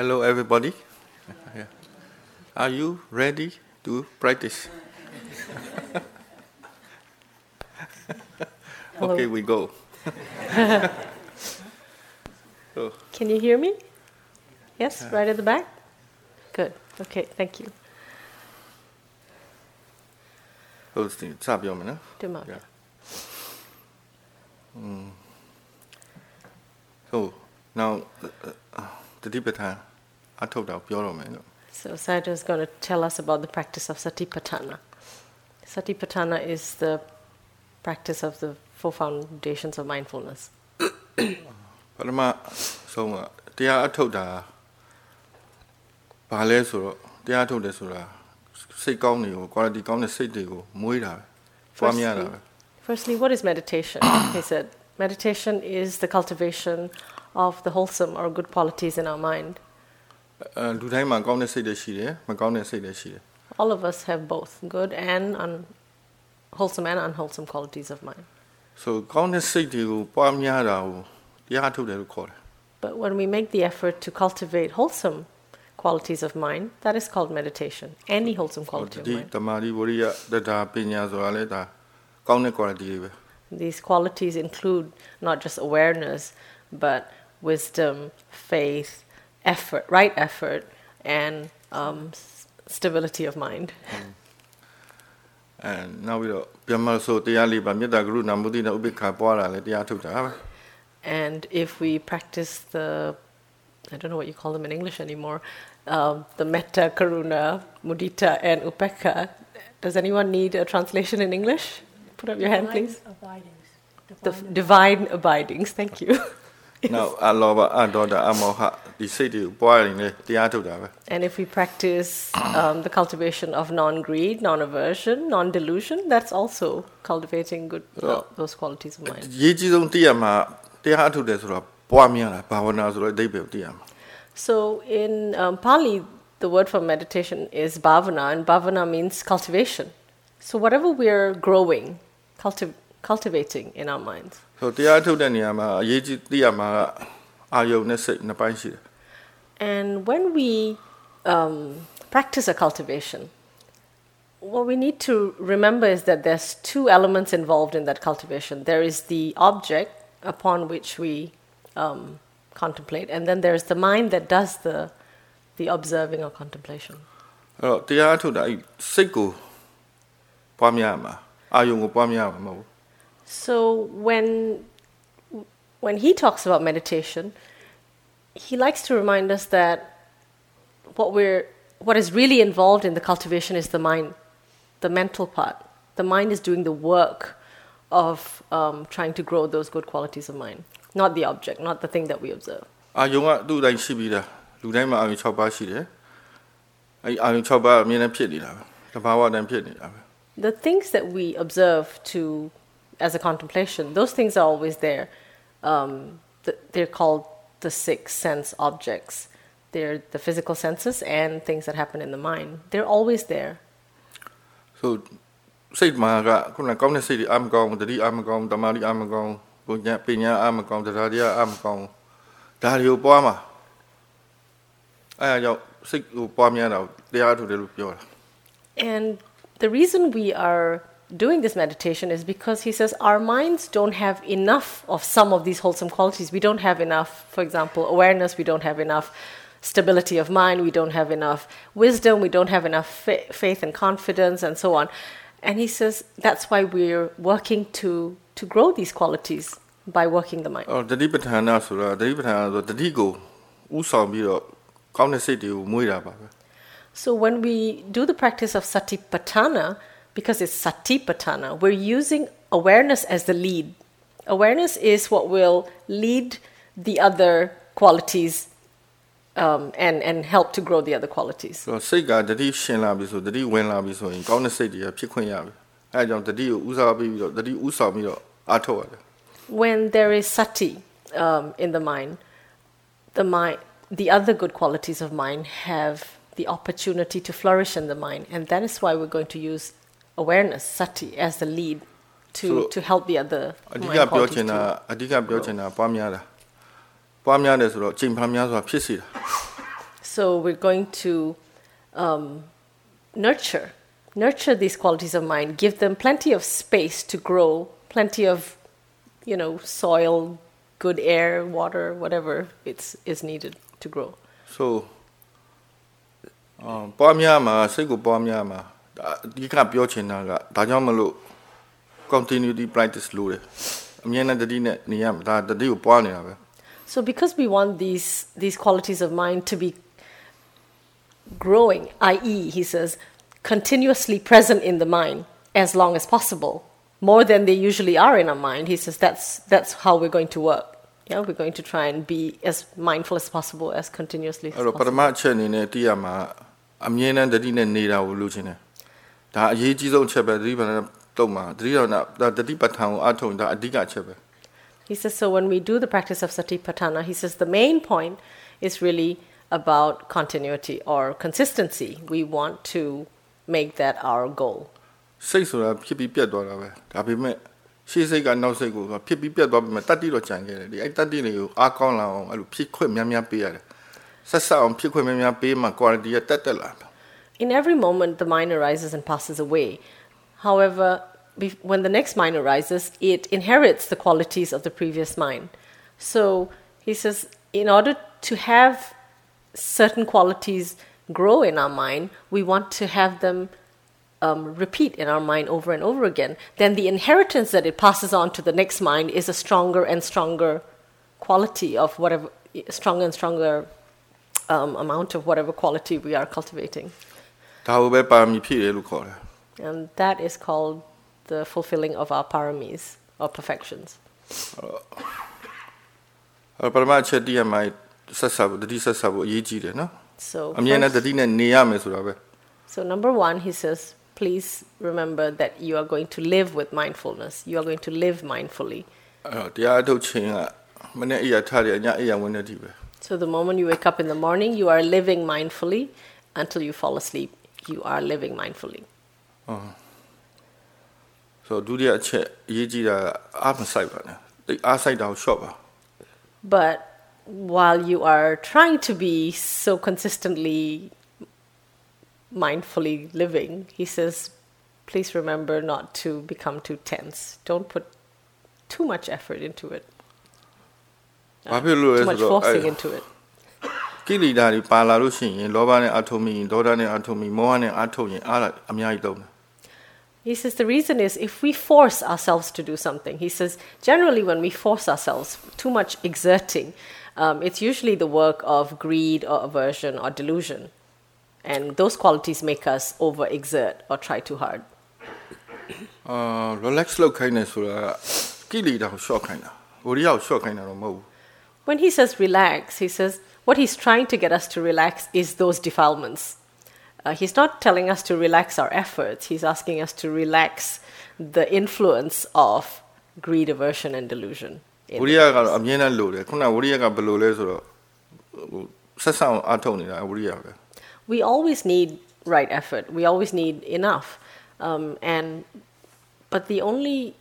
Hello, everybody. yeah. Are you ready to practice? okay, we go. Can you hear me? Yes, right at the back? Good. Okay, thank you. Hosting. Yeah. Mm. So, now, uh, uh, the Tibetan. So Sayadaw is going to tell us about the practice of satipatthana. Satipatthana is the practice of the four foundations of mindfulness. ပထမဆုံးကတရားအထုတ်တာဘာလဲဆိုတော့တရားထုတ်တယ်ဆိုတာစိတ်ကောင်းတွေကို Firstly, what is meditation? He said, meditation is the cultivation of the wholesome or good qualities in our mind. အဲလူတိုင်းမှာကောင်းတဲ့စိတ်တွေရှိတယ်မကောင်းတဲ့စိတ်တွေရှိတယ် All of us have both good and unwholesome and unwholesome qualities of mind. so ကောင်းတဲ့စိတ်တွေကိုပွားများတာကိုတရားအထုတ်တယ်လို့ခေါ်တယ် But when we make the effort to cultivate wholesome qualities of mind, that is called meditation. Any wholesome ဟို quality of ဒီ mind. တမာတိဝရိယတတာပညာဆိုတာလည်းဒါကောင်းတဲ့ quality တွေပဲ These qualities include not just awareness, but wisdom, faith, effort, right effort, and um, stability of mind. And And if we practice the I don't know what you call them in English anymore um, the metta karuna mudita and upekka does anyone need a translation in English put up your hand please abidings. Divine the divine abidings thank you Now, alobha adosa amoha ဒေါဒအမောဟဒီစိတ်တွေကိုပွားရင်လည်းတရားထုတ်တာပဲ And if we practice um, the cultivation of non-greed, non-aversion, non-delusion, that's also cultivating good uh, those qualities of mind. ရေးကြီးဆုံးသိရမှာတရားထုတ်တယ်ဆိုတော့ပွားများတာဘာဝနာဆိုတော့အဓိပ္ပာယ်ကိုသိရမှာ So in um, Pali, the word for meditation is bhavana, and bhavana means cultivation. So whatever we're growing, culti- cultivating in our minds. ဆိုတော့တရားထုတ်တဲ့နေရာမှာအရေးကြီးသိရမှာကအာယုန်နဲ့စိတ်နှစ်ပိုင်းရှိတယ် And when we um, practice a cultivation, what we need to remember is that there's two elements involved in that cultivation. There is the object upon which we um, contemplate, and then there's the mind that does the, the observing or contemplation. အဲ့တော့တရားထုတ်တာအဲ့စိတ်ကိုပွားများရမှာအာယုန်ကိုပွားများရမှာမဟုတ်ဘူး So when when he talks about meditation, he likes to remind us that what we're what is really involved in the cultivation is the mind, the mental part. The mind is doing the work of um, trying to grow those good qualities of mind, not the object, not the thing that we observe. အာယုံကသူ့အတိုင်းရှိပြီးသားလူတိုင်းမှာအာယုံ6ပါးရှိတယ်အဲ့ဒီအာယုံ6ပါးအမြဲတမ်းဖြစ်နေတာပဲတဘာဝတမ်းဖြစ်နေတာပဲ The things that we observe to as a contemplation, those things are always there. Um, th- they're called the six sense objects. They're the physical senses and things that happen in the mind. They're always there. So, sit maga, kuna kong na sit am kong, tadi am kong, tamari am kong, punya pinya am kong, tadaria am kong, dahil upo ama. Ay, yo, sit upo amya na, dia tu delu pio. And the reason we are doing this meditation is because he says our minds don't have enough of some of these wholesome qualities. We don't have enough, for example, awareness, we don't have enough stability of mind, we don't have enough wisdom, we don't have enough fa- faith and confidence, and so on. And he says that's why we're working to, to grow these qualities by working the mind. So so when we do the practice of satipatthana, because it's satipatthana, we're using awareness as the lead. Awareness is what will lead the other qualities um, and, and help to grow the other qualities. ဆိုတော့စိတ်ကတတိရှင်လာပြီဆိုတတိဝင်လာပြီဆိုရင်ကောင်းတဲ့စိတ်တွေကဖြစ်ခွင့်ရပြီအဲအကြောင့်တတိကိုဥစားပြီးပြီးတော့တတိဥဆောင်ပြီးတော့အားထုတ်ရတယ် When there is sati um, in the mind, the mind, the other good qualities of mind have the opportunity to flourish in the mind, and that is why we're going to use awareness, sati, as the lead to, So- to help the other အဓိ mind ကပြော qualities ချင်တာ to အဓိကပြောချင်တာပွားများတာပွားများတယ်ဆိုတော့ချိန်ဖန်များဆိုတာဖြစ်စီတာ So we're going to um, nurture, nurture these qualities of mind, give them plenty of space to grow, plenty of, you know, soil, good air, water, whatever it's is needed to grow. so အော်ပွားများမှာစိတ်ကိုပွားများမှာ ဒါအဓိကပြောချင်တာကဒါကြောင့်မလို့ continuity practice လို့တယ်အမြဲတမ်းတတိနဲ့နေရမှာဒါတတိကိုပွားနေတာပဲ So because we want these these qualities of mind to be growing, i.e., he says, continuously present in the mind as long as possible, more than they usually are in our mind. He says that's that's how we're going to work. Yeah, we're going to try and be as mindful as possible, as continuously as အဲ့တော့ပထ possible. မအချက်အနေနဲ့သိရမှာအမြဲတမ်းတတိနဲ့နေတာကိုလိုချင်တယ် ဒါအရေးကြီးဆုံးအချက်ပဲတတိပဋ္ဌာန်တုံးမှာတတိတော်နာဒါတတိပဋ္ဌာန်ကိုအထုံဒါအဓိကအချက်ပဲ He says so when we do the practice of satipatthana, he says the main point is really about continuity or consistency. We want to make that our goal. စိတ်ဆိုတာဖြစ်ပြီးပြတ်သွားတာပဲဒါပေမဲ့ရှေ့စိတ်ကနောက်စိတ်ကိုဖြစ်ပြီးပြတ်သွားပြီမဲ့တတိတော့ကြံခဲ့တယ်ဒီအဲ့တတိတွေကိုအားကောင်းလာအောင်အဲ့လိုဖြစ်ခွင့်များများပေးရတယ်ဆက်ဆက်အောင်ဖြစ်ခွင့်များများပေးမှ quality ကတက်တက်လာတယ် in every moment, the mind arises and passes away. However, when the next mind arises, it inherits the qualities of the previous mind. So he says, in order to have certain qualities grow in our mind, we want to have them um, repeat in our mind over and over again. Then the inheritance that it passes on to the next mind is a stronger and stronger quality of whatever, stronger and stronger um, amount of whatever quality we are cultivating. ဒါကိုပဲပါရမီဖြည့်တယ်လို့ခေါ်တယ် And that is called the fulfilling of our paramis or perfections. အဲ့တော့ပထမအချက်တည်းရမှာဆက်ဆက်ဖို့တတိဆက်ဆက်ဖို့အရေးကြီးတယ်နော် So, အမြဲတမ်းတ first- တိနဲ့နေရမယ်ဆိုတာပဲ so number one, he says, please remember that you are going to live with mindfulness. You are going to live mindfully. အဲ့တော့တရားအထုတ်ခြင်းကမနေ့အရာထားတယ်အညအရာဝင်တဲ့ဒီပဲ So the moment you wake up in the morning, you are living mindfully. Until you fall asleep, you are living mindfully. Uh, So the But while you are trying to be so consistently mindfully living, he says, please remember not to become too tense. Don't put too much effort into it. Uh, too much forcing into it. ကိလေသာတွေပါလာလို့ရှိရင်လောဘနဲ့အထုံမိရင်ဒေါသနဲ့အထုံမိမောဟနဲ့အထုံရင်အားအများကြီးတုံးတယ် He says the reason is if we force ourselves to do something. He says generally when we force ourselves, too much exerting, um, it's usually the work of greed or aversion or delusion. And those qualities make us overexert or try too hard. အာ relax လုပ်ခိုင်းတယ်ဆိုတာကကိလေသာကိုရှော့ခိုင်းတာဝိရိယကိုရှော့ခိုင်းတာတော့မဟုတ်ဘူး When he says relax, he says what he's trying to get us to relax is those defilements. Uh, he's not telling us to relax our efforts, he's asking us to relax the influence of greed, aversion, and delusion. in ဝိရိယကတော့အမြဲတမ်းလိုတယ်ခုနဝိရိယကဘယ်လိုလဲဆိုတော့ဟိုဆက်ဆံအောင်အထုံနေတာဝိရိယပဲ we always need right effort. We always need enough, um, and but the only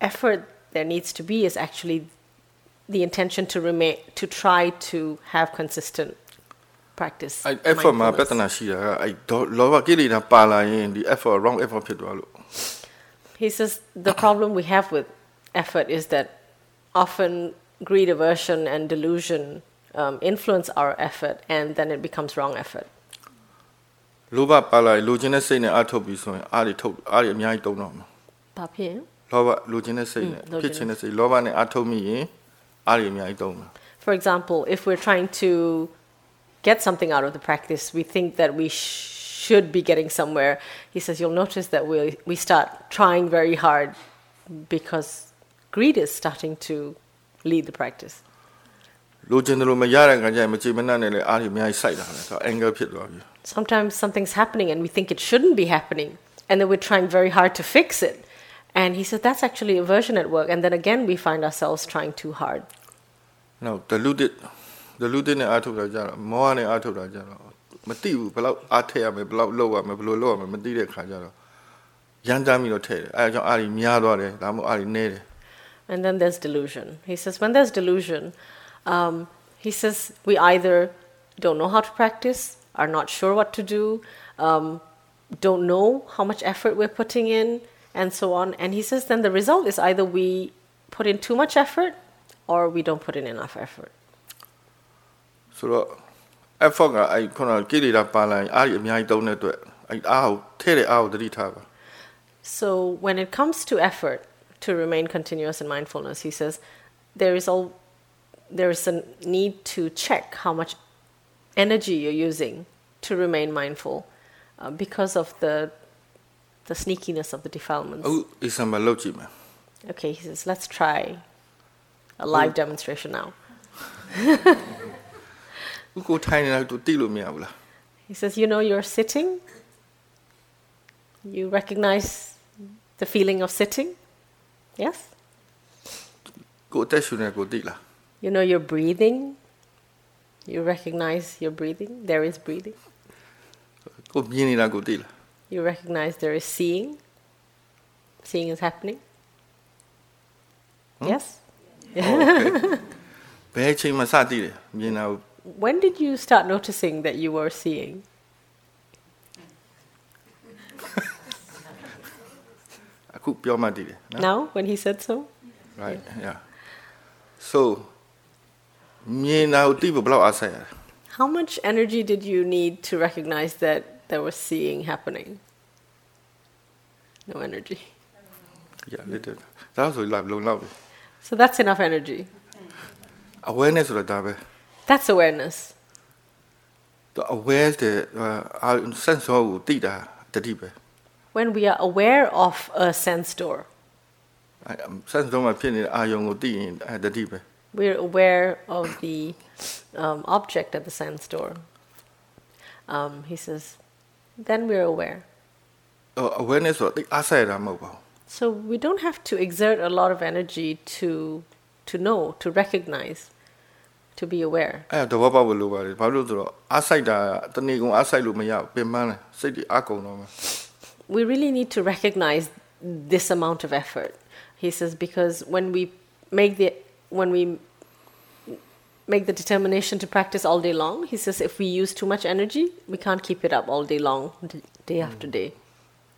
effort there needs to be is actually the intention to remain to try to have consistent practice. အဲ့ effort မှာပြဿ mindfulness. နာရှိတာကအဲ့ဒေါလောဘကိလေသာပါလာရင်ဒီ effort wrong effort ဖြစ်သွားလို့ He says the problem we have with effort is that often greed, aversion, and delusion um, influence our effort, and then it becomes wrong effort. လောဘပါလာရင်လိုချင်တဲ့စိတ်နဲ့အထုတ်ပြီးဆိုရင်အားတွေထုတ်အားတွေအများကြီးတုံးတော့မှာ Papien? လောဘလိုချင်တဲ့စိတ်နဲ့ Mm, လိုချင်တဲ့ ဖြစ်ချင်တဲ့စိတ်လောဘနဲ့အထုတ်မိရင် အားတွေအများကြီးတုံးမှာ For example, if we're trying to get something out of the practice, we think that we sh- should be getting somewhere. He says you'll notice that we we start trying very hard because greed is starting to lead the practice. လိုချင်တယ်လို့မရတဲ့ခါကျရင်မချေမနှံ့နဲ့လည်းအားတွေအများကြီးစိုက်တာပဲဆိုတော့ anger ဖြစ်သွားပြီ Sometimes something's happening and we think it shouldn't be happening, and then we're trying very hard to fix it. And he said that's actually aversion at work, and then again we find ourselves trying too hard. နောက် diluted diluted နဲ့အထုတ်တာကြတော့မောဟနဲ့အထုတ်တာကြတော့မသိဘူးဘယ်လောက်အားထည့်ရမယ်ဘယ်လောက်လုပ်ရမယ်ဘယ်လိုလုပ်ရမယ်မသိတဲ့ခါကျတော့ရမ်းတမ်းပြီးတော့ထည့်တယ်အဲဒါကြောင့်အားတွေများသွားတယ်ဒါမှမဟုတ်အားတွေနည်းတယ် And then there's delusion. He says, when there's delusion, um, he says we either don't know how to practice, are not sure what to do, um, don't know how much effort we're putting in, and so on. And he says then the result is either we put in too much effort or we don't put in enough effort. ဆိုတော့ effort ကအဲ့ခုနကကိလေသာပါလာရင်အားကြီးအများကြီးသုံးတဲ့အတွက်အဲ့အားကိုထဲ့တဲ့အားကိုသတိထားပါ So when it comes to effort to remain continuous in mindfulness, he says there is all there is a need to check how much energy you're using to remain mindful uh, because of the the sneakiness of the defilements. အခု example လုပ်ကြည့်မယ် Okay, he says let's try a live demonstration now. အခုကိုထိုင်နေတာသူတိလို့မရဘူးလား He says, you know, you're sitting. You recognize the feeling of sitting. Yes. ကိုအသက်ရှူနေကိုတိလား You know, you're breathing. You recognize your breathing. There is breathing. ကိုမြင်နေတာကိုတိလား You recognize there is seeing. Seeing is happening. Yes. Oh, when did you start noticing that you were seeing? Now when he said so? Right, yeah. yeah. So, how much energy did you need to recognize that there was seeing happening? No energy. Yeah, little. That was like long love. So that's enough energy. awareness ဆိုတာဒါပဲ That's awareness. the aware တဲ့အာ sense ကိုတိတာတတိပဲ When we are aware of a sense door, အဲ sense တော့မှဖြစ်နေတဲ့အာယုံကိုတိရင်အဲတတိပဲ we're aware of the um, object at the sense door. Um, he says, then we're aware. ဟို awareness ဆိုတာတိတ်အားဆက်ရတာမဟုတ်ပါဘူး So we don't have to exert a lot of energy to to know, to recognize, to be aware. အဲ့ဒါသဘောပေါက်ဖို့လိုပါတယ်ဘာလို့လဲဆိုတော့အားဆိုင်တာကတနေ့ကုန်အားဆိုင်လို့မရဘူးပင်ပန်းတယ်စိတ်တွေအားကုန်တော့မယ် we really need to recognize this amount of effort. He says because when we make the when we make the determination to practice all day long, he says if we use too much energy, we can't keep it up all day long, d- day after day.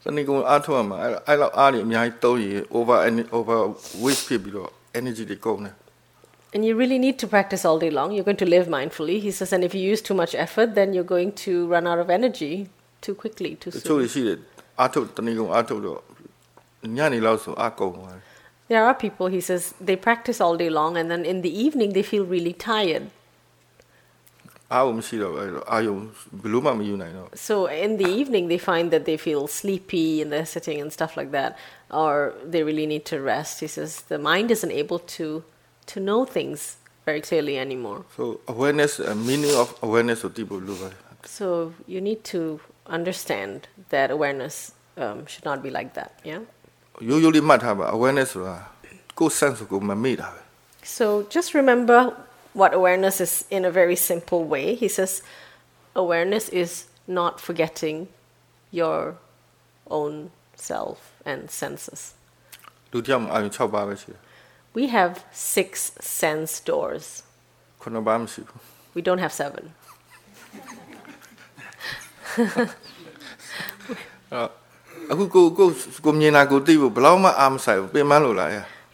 တနေ့ကုန်အားထုတ်ရမှာအဲ့အဲ့လောက်အားတွေအများကြီးသုံးရင် over ener- over waste ဖြစ်ပြီးတော့ energy တွေကုန်တယ် And you really need to practice all day long. You're going to live mindfully. He says, and if you use too much effort, then you're going to run out of energy too quickly, too တချို့ soon. တွေရှိတယ်အားထုတ်တနေ့ကုန်အားထုတ်တော့ညနေလောက်ဆိုအားကုန်သွားတယ် There are people, he says, they practice all day long, and then in the evening they feel really tired. So in the evening they find that they feel sleepy and they're sitting and stuff like that, or they really need to rest. He says the mind isn't able to to know things very clearly anymore. So awareness, uh, meaning of awareness of deep blue. So you need to understand that awareness um, should not be like that. Yeah. Usually, awareness, go sense of go So just remember what awareness is in a very simple way. He says, awareness is not forgetting your own self and senses. We have six sense doors. We don't have seven.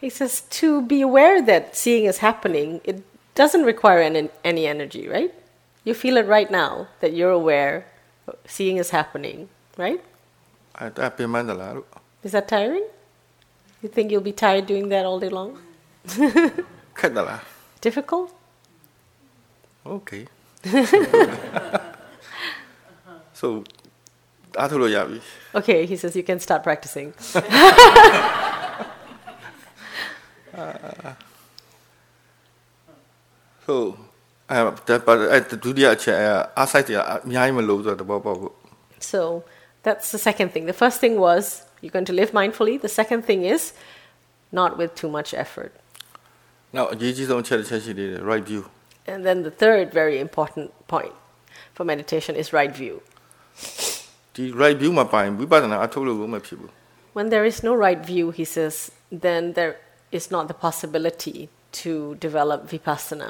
he says to be aware that seeing is happening, it doesn't require any, any energy, right? You feel it right now that you're aware, seeing is happening, right? Is that tiring? You think you'll be tired doing that all day long? Difficult? Okay. so, okay, he says you can start practicing. so အဲ့ဒါပါအဲ့ဒုတိယအချက်အဲ့အားဆိုင်တယ်အများကြီးမလို့ဆိုတဲ့သဘောပေါက်ဖို့ So that's the second thing. The first thing was you're going to live mindfully. The second thing is not with too much effort. နောက်အရေးကြီးဆုံးအချက်တစ်ချက်ရှိသေးတယ် right view And then the third very important point for meditation is right view. ဒီ right view မှာပိုင်ဝိပဿနာအထုတ်လို့မဖြစ်ဘူး When there is no right view, he says, then there is not the possibility to develop vipassana.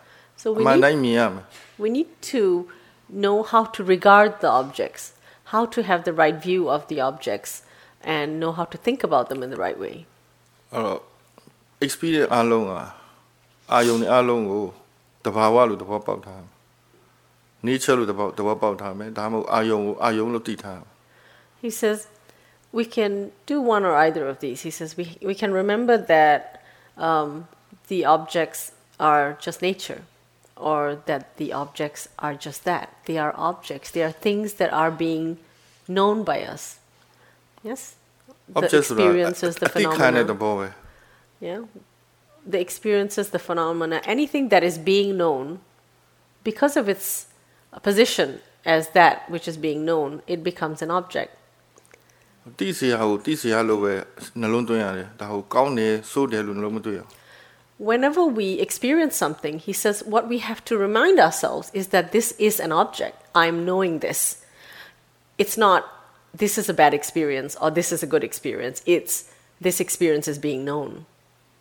So အ we မှန် need, တိုင်းမြင်ရမယ် we need to know how to regard the objects, how to have the right view of the objects, and know how to think about them in the right way. အဲ့တော့ experience အလုံးကအာယုံတွေအလုံးကိုတဘာဝလို့သဘောပေါက်ထားရမယ် nature လို့သဘောသဘောပေါက်ထားမယ်ဒါမှမဟုတ်အာယုံကိုအာယုံလို့သိထားရမယ် He says we can do one or either of these. He says we, we can remember that um, the objects are just nature, or that the objects are just that. They are objects, they are things that are being known by us. Yes? The object ဆိုတာ experiences, the အတိခံတဲ့သ phenomena. ဘောပဲ Yeah? The experiences, the phenomena, anything that is being known, because of its position as that which is being known, it becomes an object. တိစီယာကိုတိစီယာလို့ပဲနှလုံးသွင်းရတယ်ဒါကိုကောင်းတယ်စိုးတယ်လို့နှလုံးမသွင်းအောင် Whenever we experience something, he says what we have to remind ourselves is that this is an object. I'm knowing this. It's not this is a bad experience or this is a good experience. It's this experience is being known.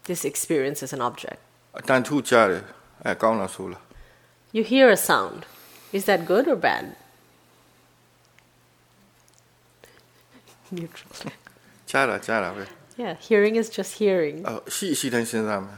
This experience is an object. အတန်ထုကြတယ်အဲကောင်းလားဆိုးလား You hear a sound. Is that good or bad? Neutral. ကြားတာကြားတာပဲ Yeah, hearing is just hearing. အရှိအရှိတိုင်းစဉ်းစားမယ်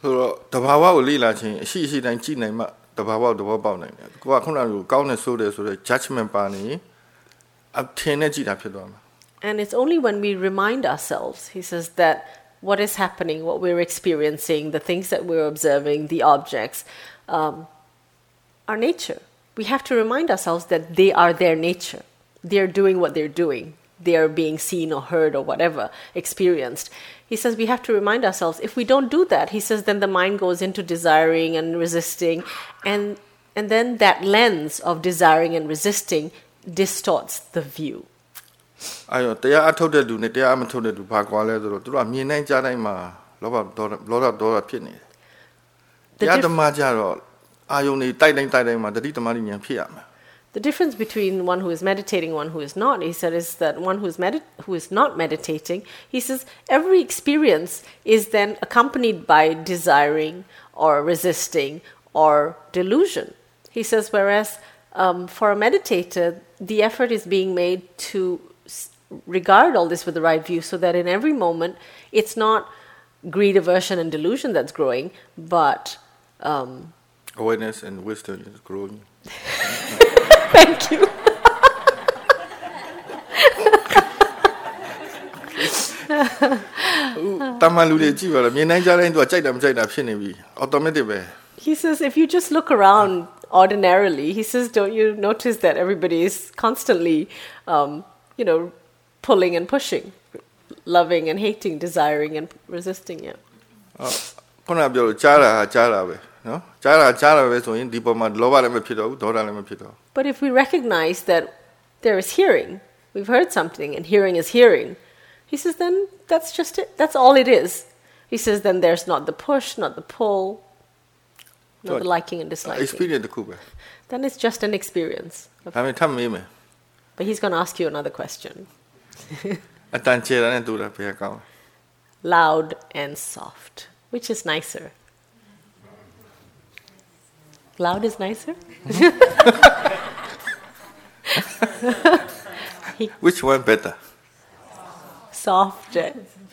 ဆိုတော့တဘာဝကိုလေ့လာခြင်းအရှိအရှိတိုင်းကြည့်နိုင်မှတဘာဝကိုသဘောပေါက်နိုင်တယ်ကိုကခုနကကောင်းတယ်ဆိုးတယ်ဆိုတော့ judgment ပါနေရင်အထင်နဲ့ကြည့်တာဖြစ်သွားမှာ And it's only when we remind ourselves, he says, that what is happening, what we're experiencing, the things that we're observing, the objects, um, are nature. We have to remind ourselves that they are their nature. They're doing what they're doing. They are being seen or heard or whatever, experienced. He says we have to remind ourselves. If we don't do that, he says, then the mind goes into desiring and resisting, and and then that lens of desiring and resisting distorts the view. အဲ့တော့တရားအထုတ်တဲ့လူနဲ့တရားအမထုတ်တဲ့လူဘာကွာလဲဆိုတော့သူတို့ကမြင်နိုင်ကြတိုင်းမှာလောဘဒေါသလောဘဒေါသဖြစ်နေတယ် The တရား diff- ဓမ္မကြတော့အာယုန်တွေတိုက်တိုင်းတိုက်တိုင်းမှာတတိတမာတိဉာဏ်ဖြစ်ရမယ် the difference between one who is meditating and one who is not, he said, is that one who is, medit- who is not meditating, he says, every experience is then accompanied by desiring or resisting or delusion. He says, whereas um, for a meditator, the effort is being made to s- regard all this with the right view so that in every moment it's not greed, aversion, and delusion that's growing, but um, awareness and wisdom is growing thank you. တမန်လူတွေကြည့်ပါလားမြင်နိုင်ကြတိုင်းသူကကြိုက်တာမကြိုက်တာဖြစ်နေပြီ automatic ပဲ He says, if you just look around ordinarily, he says, don't you notice that everybody is constantly, um, you know, pulling and pushing, loving and hating, desiring and resisting it. ခုနကပြောလို့ကြားတာဟာကြားတာပဲ နော်ကြားတာကြားတာပဲဆိုရင်ဒီပေါ်မှာလောဘလည်းမဖြစ်တော့ဘူးဒေါသလည်းမဖြစ်တော့ဘူး But if we recognize that there is hearing, we've heard something and hearing is hearing, he says, then that's just it. That's all it is. He says, then there's not the push, not the pull, not So- the liking and disliking. experience တစ်ခုပဲ Then it's just an experience. of- ဒါပေမဲ့ထပ်မေးမယ် But he's going to ask you another question. အတန်ကျေတာနဲ့တူတာဘယ်ကကောင်းလဲ loud and soft. Which is nicer? Loud is nicer? Mm-hmm. Which one better? Soft.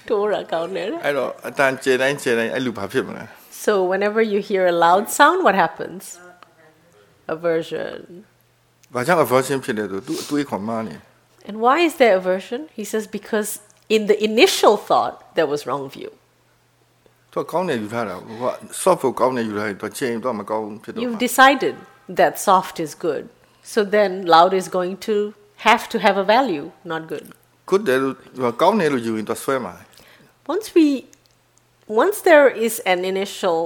Torah counter. I don't. So whenever you hear a loud sound, what happens? Aversion. And why is there aversion? He says because in the initial thought there was wrong view. သူကကောင်းတယ်ယူထားတာဟိုက soft ကိုကောင်းတယ်ယူထားရင်သူချိန်တော့မကောင်းဘူးဖြစ်တော့ You've decided that soft is good. So then loud is going to have to have a value, not good. good တယ်လို့သူကကောင်းတယ်လို့ယူရင်သူဆွဲမှာ Once we, once there is an initial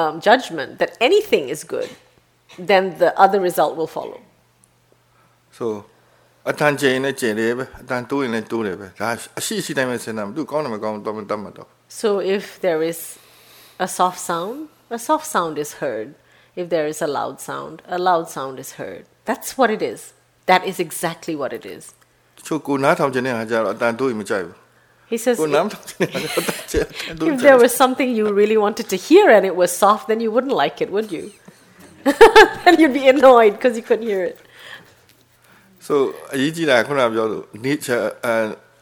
um, judgment that anything is good, then the other result will follow. so အတန်ချိန်နဲ့ချိန်တယ်ပဲအတန်တိုးရင်လည်းတိုးတယ်ပဲဒါအရှိရှိတိုင်းပဲစဉ်းစားမှာသူကောင်းတယ်မကောင်းတော့မတတ်မှာတော့ So if there is a soft sound, a soft sound is heard. If there is a loud sound, a loud sound is heard. That's what it is. That is exactly what it is. တချို့ကိုနားထောင်ခြင်းနဲ့ဟာကြတော့အတန်တိုးရင်မကြိုက်ဘူး He says, ကိုနားထောင်ခြင်းနဲ့ဟာကြတော့အတန်ချိန်အတန်တိုး if ကြို there က် was something you really wanted to hear and it was soft, then you wouldn't like it, would you? then you'd be annoyed because you couldn't hear it. so အရေးကြီးတာကခုနကပြောလို့ nature အ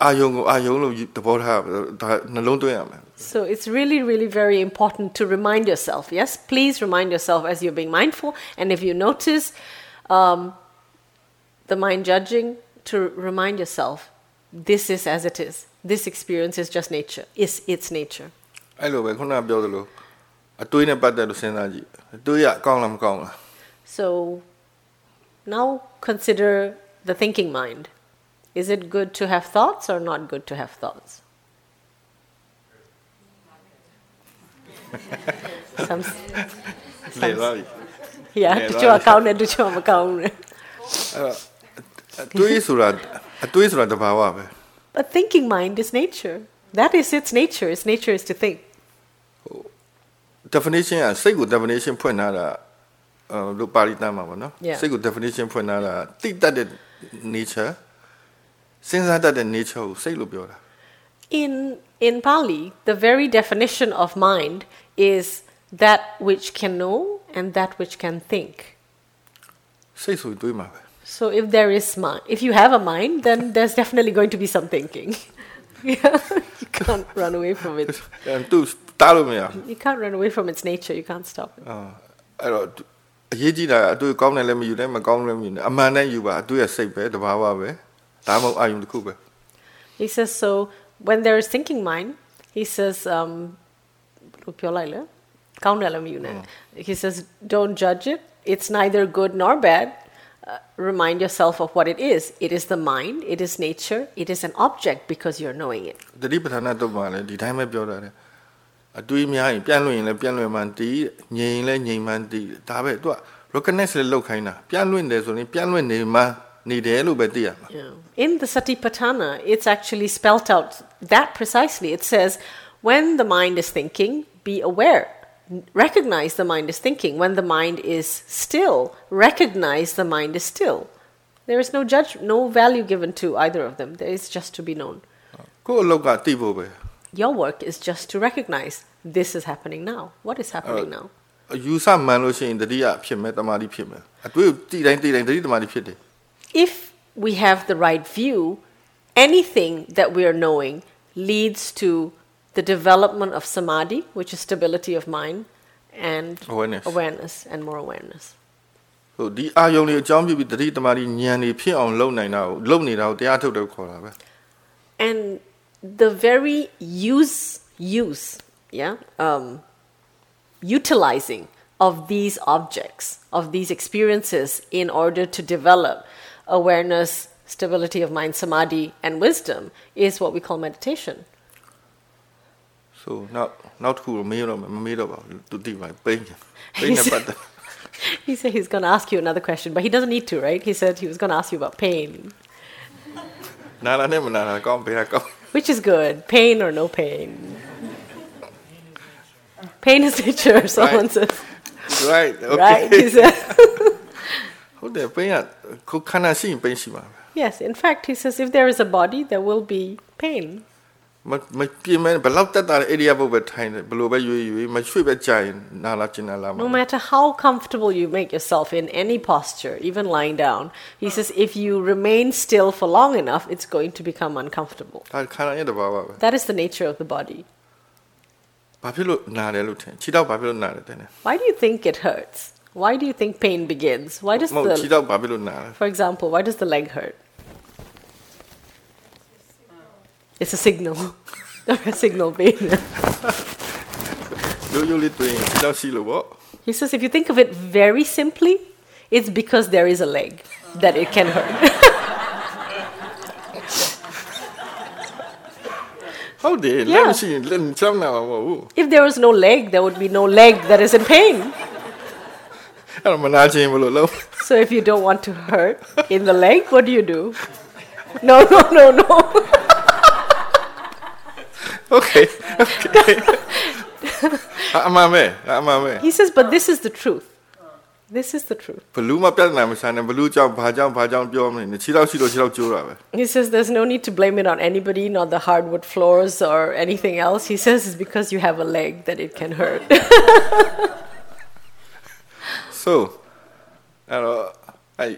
အာယုံကိုအာယုံလို့သဘောထားဒါနှလုံးသွင်းရမယ် So it's really, really very important to remind yourself. Yes, please remind yourself as you're being mindful. And if you notice um, the mind judging, to remind yourself, this is as it is. This experience is just nature. Is its nature. အဲ့လိုပဲခုနကပြောသလိုအတွေးနဲ့ပတ်သက်လို့စဉ်းစားကြည့်အတွေးရကောင်းလားမကောင်းလား So now consider the thinking mind. Is it good to have thoughts or not good to have thoughts? Some, လေသွားပြီ yeah, Yeah, တချို့ right. အကောင်းနဲ့တချို့မကောင်းနဲ့ အတွေးဆိုတာအတွေးဆိုတာတဘာဝပဲ A thinking mind is nature. That is its nature. Its nature is to think. definition ကစိတ်ကို definition ဖွင့်ထားတာအဲလို့ပါဠိတမ်းမှာပေါ့နော် Yeah. စိတ်ကို definition ဖွင့်ထားတာတိတတ်တဲ့ nature စဉ်းစားတတ်တဲ့ nature ကိုစိတ်လို့ပြောတာ In in Pali, the very definition of mind is that which can know and that which can think. စိတ်ဆိုရင်တွေးမှာပဲ So if there is mind, if you have a mind, then there's definitely going to be some thinking. yeah, you can't run away from it. အဲသူတားလို့မရဘူး You can't run away from its nature. You can't stop it. အာအဲ့တော့အရေးကြီးတာကအတွေးကောင်းတယ်လည်းမယူနဲ့မကောင်းလည်းမယူနဲ့အမှန်တည်းယူပါအတွေးရစိတ်ပဲတဘာဝပဲ ဒါမှမဟုတ်အာယုံတစ်ခုပဲ He says so. When there is thinking mind, he says, um, ပြောလိုက်လေကောင်းတယ်လည်းမယူနဲ့ he says, don't judge it. It's neither good nor bad. Uh, remind yourself of what it is. It is the mind. It is nature. It is an object because you're knowing it. တတိပဋ္ဌာန်တော့ပါလေဒီတိုင်းပဲပြောတာလေအတွေးများရင်ပြန့်လွင့်ရင်လည်းပြန့်လွင့်မှန်တည်ငြိမ်ရင်လည်းငြိမ်မှန်တည်ဒါပဲသူက recognize လည်းလောက်ခိုင်းတာပြန့်လွင့်တယ်ဆိုရင်ပြန့်လွင့်နေမှနေ တယ်လို့ပဲသိရမှာ Yeah. In the Satipatthana, it's actually spelt out that precisely. It says, when the mind is thinking, be aware. Recognize the mind is thinking. When the mind is still, recognize the mind is still. There is no judge, no value given to either of them. There is just to be known. ကိုယ့်အလောက်ကသိဖို့ပဲ Your work is just to recognize this is happening now. What is happening now? အယူဆမှန်လို့ရှိရင်တတိယဖြစ်မယ်တမာတိဖြစ်မယ်အတွေးကိုသိတိုင်းသိတိုင်းတတိတမာတိဖြစ်တယ် If we have the right view, anything that we are knowing leads to the development of samadhi, which is stability of mind, and Awareness. awareness and more awareness. ဟိုဒီအာယုံတွေအကြောင်းပြုပြီးတတိတမာတိဉာဏ်တွေဖြစ်အောင်လုပ်နိုင်တာကိုလုပ်နေတာကိုတရားထုတ်တယ်ခေါ်တာပဲ And the very use, use, yeah, um, utilizing of these objects, of these experiences in order to develop awareness, stability of mind, samadhi, and wisdom is what we call meditation. So now, now to he said, he said he's going to ask you another question, but he doesn't need to, right? He said he was going to ask you about pain. Which is good, pain or no pain. Pain is nature, someone right. says. Right, okay. Right, he said. yes, in fact, he says if there is a body, there will be pain. မမပြင်းမဲဘယ်လောက်တက်တာလဲ area ဘုတ်ပဲထိုင်တယ်ဘယ်လိုပဲရွေးရွေးမရွှေ့ပဲကြာရင်နာလာကျင်နာလာမှာ No matter how comfortable you make yourself in any posture, even lying down, he says if you remain still for long enough, it's going to become uncomfortable. ဒါခန္ဓာရဲ့တဘာဝပဲ That is the nature of the body. ဘာဖြစ်လို့နာတယ်လို့ထင်ခြေတော့ဘာဖြစ်လို့နာတယ်တဲ့ Why do you think it hurts? Why do you think pain begins? Why does the for example, why does the leg hurt? It's a signal. a signal pain. he says if you think of it very simply, it's because there is a leg that it can hurt. How did? Yeah. If there was no leg, there would be no leg that is in pain. So if you don't want to hurt in the leg, what do you do? No, no, no, no. okay, okay. Amame, amame. He says, but this is the truth. This is the truth. He says there's no need to blame it on anybody, not the hardwood floors or anything else. He says it's because you have a leg that it can hurt. so အဲ့တော့အဲ့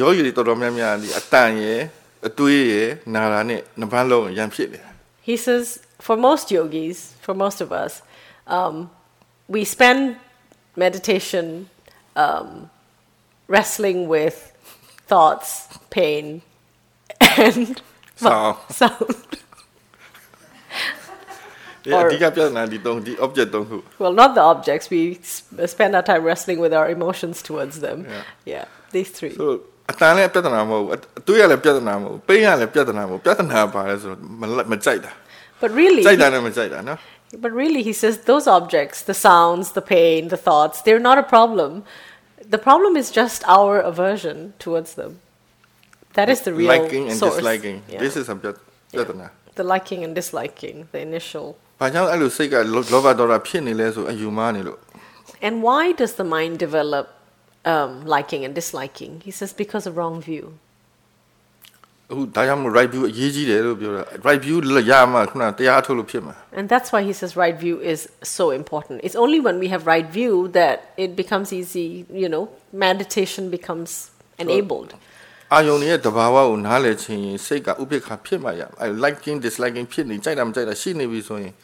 ယောဂီတွေတော်တော်များများဒီအတန်ရယ်အတွေးရယ်နာတာနဲ့နှစ်ပန်းလုံးရံဖြစ်တယ် he says for most yogis, for most of us, um, we spend meditation um, wrestling with thoughts, pain, and Sound. sound. ဒီအဓိကပြဿနာဒီသုံးဒီ object သုံးခု Well, not the objects. We s- spend our time wrestling with our emotions towards them. Yeah. yeah these three. so အတန်လည်းပြဿနာမဟုတ်ဘူးအအတွေးရလည်းပြဿနာမဟုတ်ဘူးပိန်းရလည်းပြဿနာမဟုတ်ဘူးပြဿနာပါလဲဆိုတော့မလက်မကြိုက်တာ But really, ကြိုက်တာနဲ့မကြိုက်တာနော် But really, he says those objects, the sounds, the pain, the thoughts, they're not a problem. The problem is just our aversion towards them. That is the real liking and source. disliking Yeah. this is a ပြပြဿနာ the liking and disliking, the initial. ဘာကြောင့်အဲ့လိုစိတ်ကလောလောဘဒေါသဖြစ်နေလဲဆိုအယူမားနေလို့ And why does the mind develop um, liking and disliking? He says because of wrong view. အခုဒါကြောင့်မို့ right view အရေးကြီးတယ်လို့ပြောတာ right view ရမှခုနတရားထုတ်လို့ဖြစ်မှာ And that's why he says right view is so important. It's only when we have right view that it becomes easy, you know, meditation becomes enabled. အာယုန်ရဲ့တဘာဝကိုနားလည်ခြင်းရင်စိတ်ကဥပိ္ပခာဖြစ်မှရမယ်အဲ liking disliking ဖြစ်နေကြိုက်တာမကြိုက်တာရှိနေပြီဆိုရင်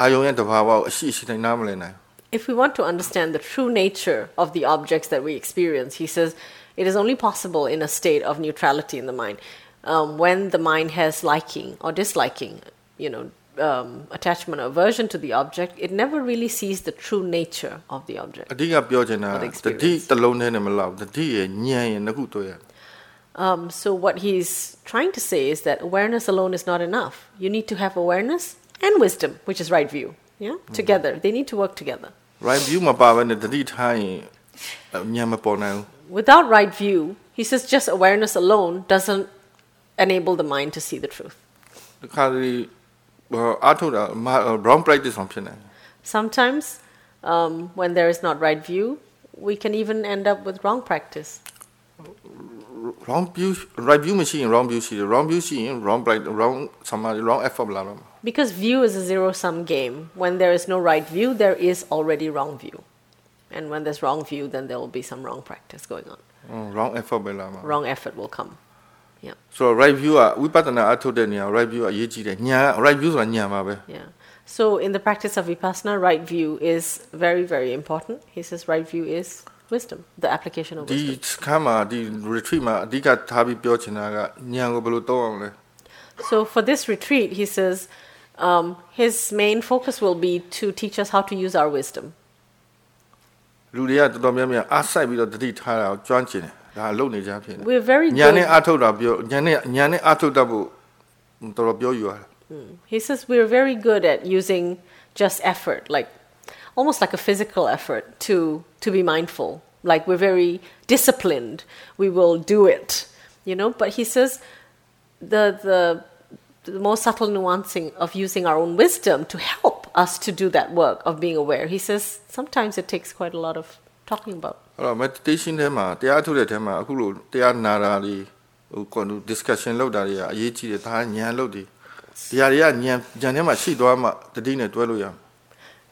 အာယုန်ရဲ့တဘာဝကိုအရှိရှိတိုင်းနားမလည်နိုင် If we want to understand the true nature of the objects that we experience, he says it is only possible in a state of neutrality in the mind. Um, when the mind has liking or disliking, you know, um, attachment or aversion to the object, it never really sees the true nature of the object. အဓိကပြောချင်တာ Or the တတိ experience. တစ်လုံးနဲ့မလောက်တတိရဲ့ဉာဏ်ရဲ့နှစ်ခုတွေ့ရတယ် Um, so, what he's trying to say is that awareness alone is not enough. You need to have awareness and wisdom, which is right view. Yeah? Together. They need to work together. right view မပါဘဲနဲ့တတိထားရင်ဉာဏ်မပေါ်နိုင်ဘူး Without right view, he says just awareness alone doesn't enable the mind to see the truth. ဒီခါဒီအားထုတ်တာ wrong practice အောင်ဖြစ်နေတယ် Sometimes, um, when there is not right view, we can even end up with wrong practice. wrong view right view မရှိရင် wrong view ရှိတယ် wrong view ရှိရင် wrong practice wrong samadhi wrong effort လာတော့မှာ Because view is a zero sum game. When there is no right view, there is already wrong view. And when there's wrong view, then there will be some wrong practice going on. อืม wrong effort ပဲလာမှာ Wrong effort will come. Yeah. ဆိုတော့ right view ကဝိပဿနာအထုတ်တဲ့နေရာ right view ကအရေးကြီးတယ်ညာ right view ဆိုတာညာပါပဲ Yeah. So in the practice of vipassana, right view is very, very important. He says right view is wisdom, the application of ဒီ wisdom. ခန်းမှာဒီ retreat မှာအဓိကထားပြီးပြောချင်တာကညာကိုဘယ်လိုသုံးအောင်လဲ So for this retreat, he says um, his main focus will be to teach us how to use our wisdom. လူတွေကတော်တော်များများအားစိုက်ပြီးတော့တတိထားတာကိုကျွမ်းကျင်တယ်ဒါအလုပ်နေကြဖြစ်နေ We're very ညာနဲ့ good. အားထုတ်တာပြောညာနဲ့ညာနဲ့အားထုတ်တတ်ဖို့တော်တော်ပြောယူရတယ် He says we're very good at using just effort, like almost like a physical effort to to be mindful. Like we're very disciplined. We will do it, you know. But he says the the the more subtle nuancing of using our own wisdom to help us to do that work of being aware. He says sometimes it takes quite a lot of talking about. အဲ့တော့ meditation ထဲမှာတရားထုတ်တဲ့ထဲမှာအခုလိုတရားနာတာတွေဟို con discussion လုပ်တာတွေကအရေးကြီးတယ်ဒါကညာလုပ်တယ်တရားတွေကညာညာထဲမှာရှိသွားမှတတိနဲ့တွဲလို့ရမယ်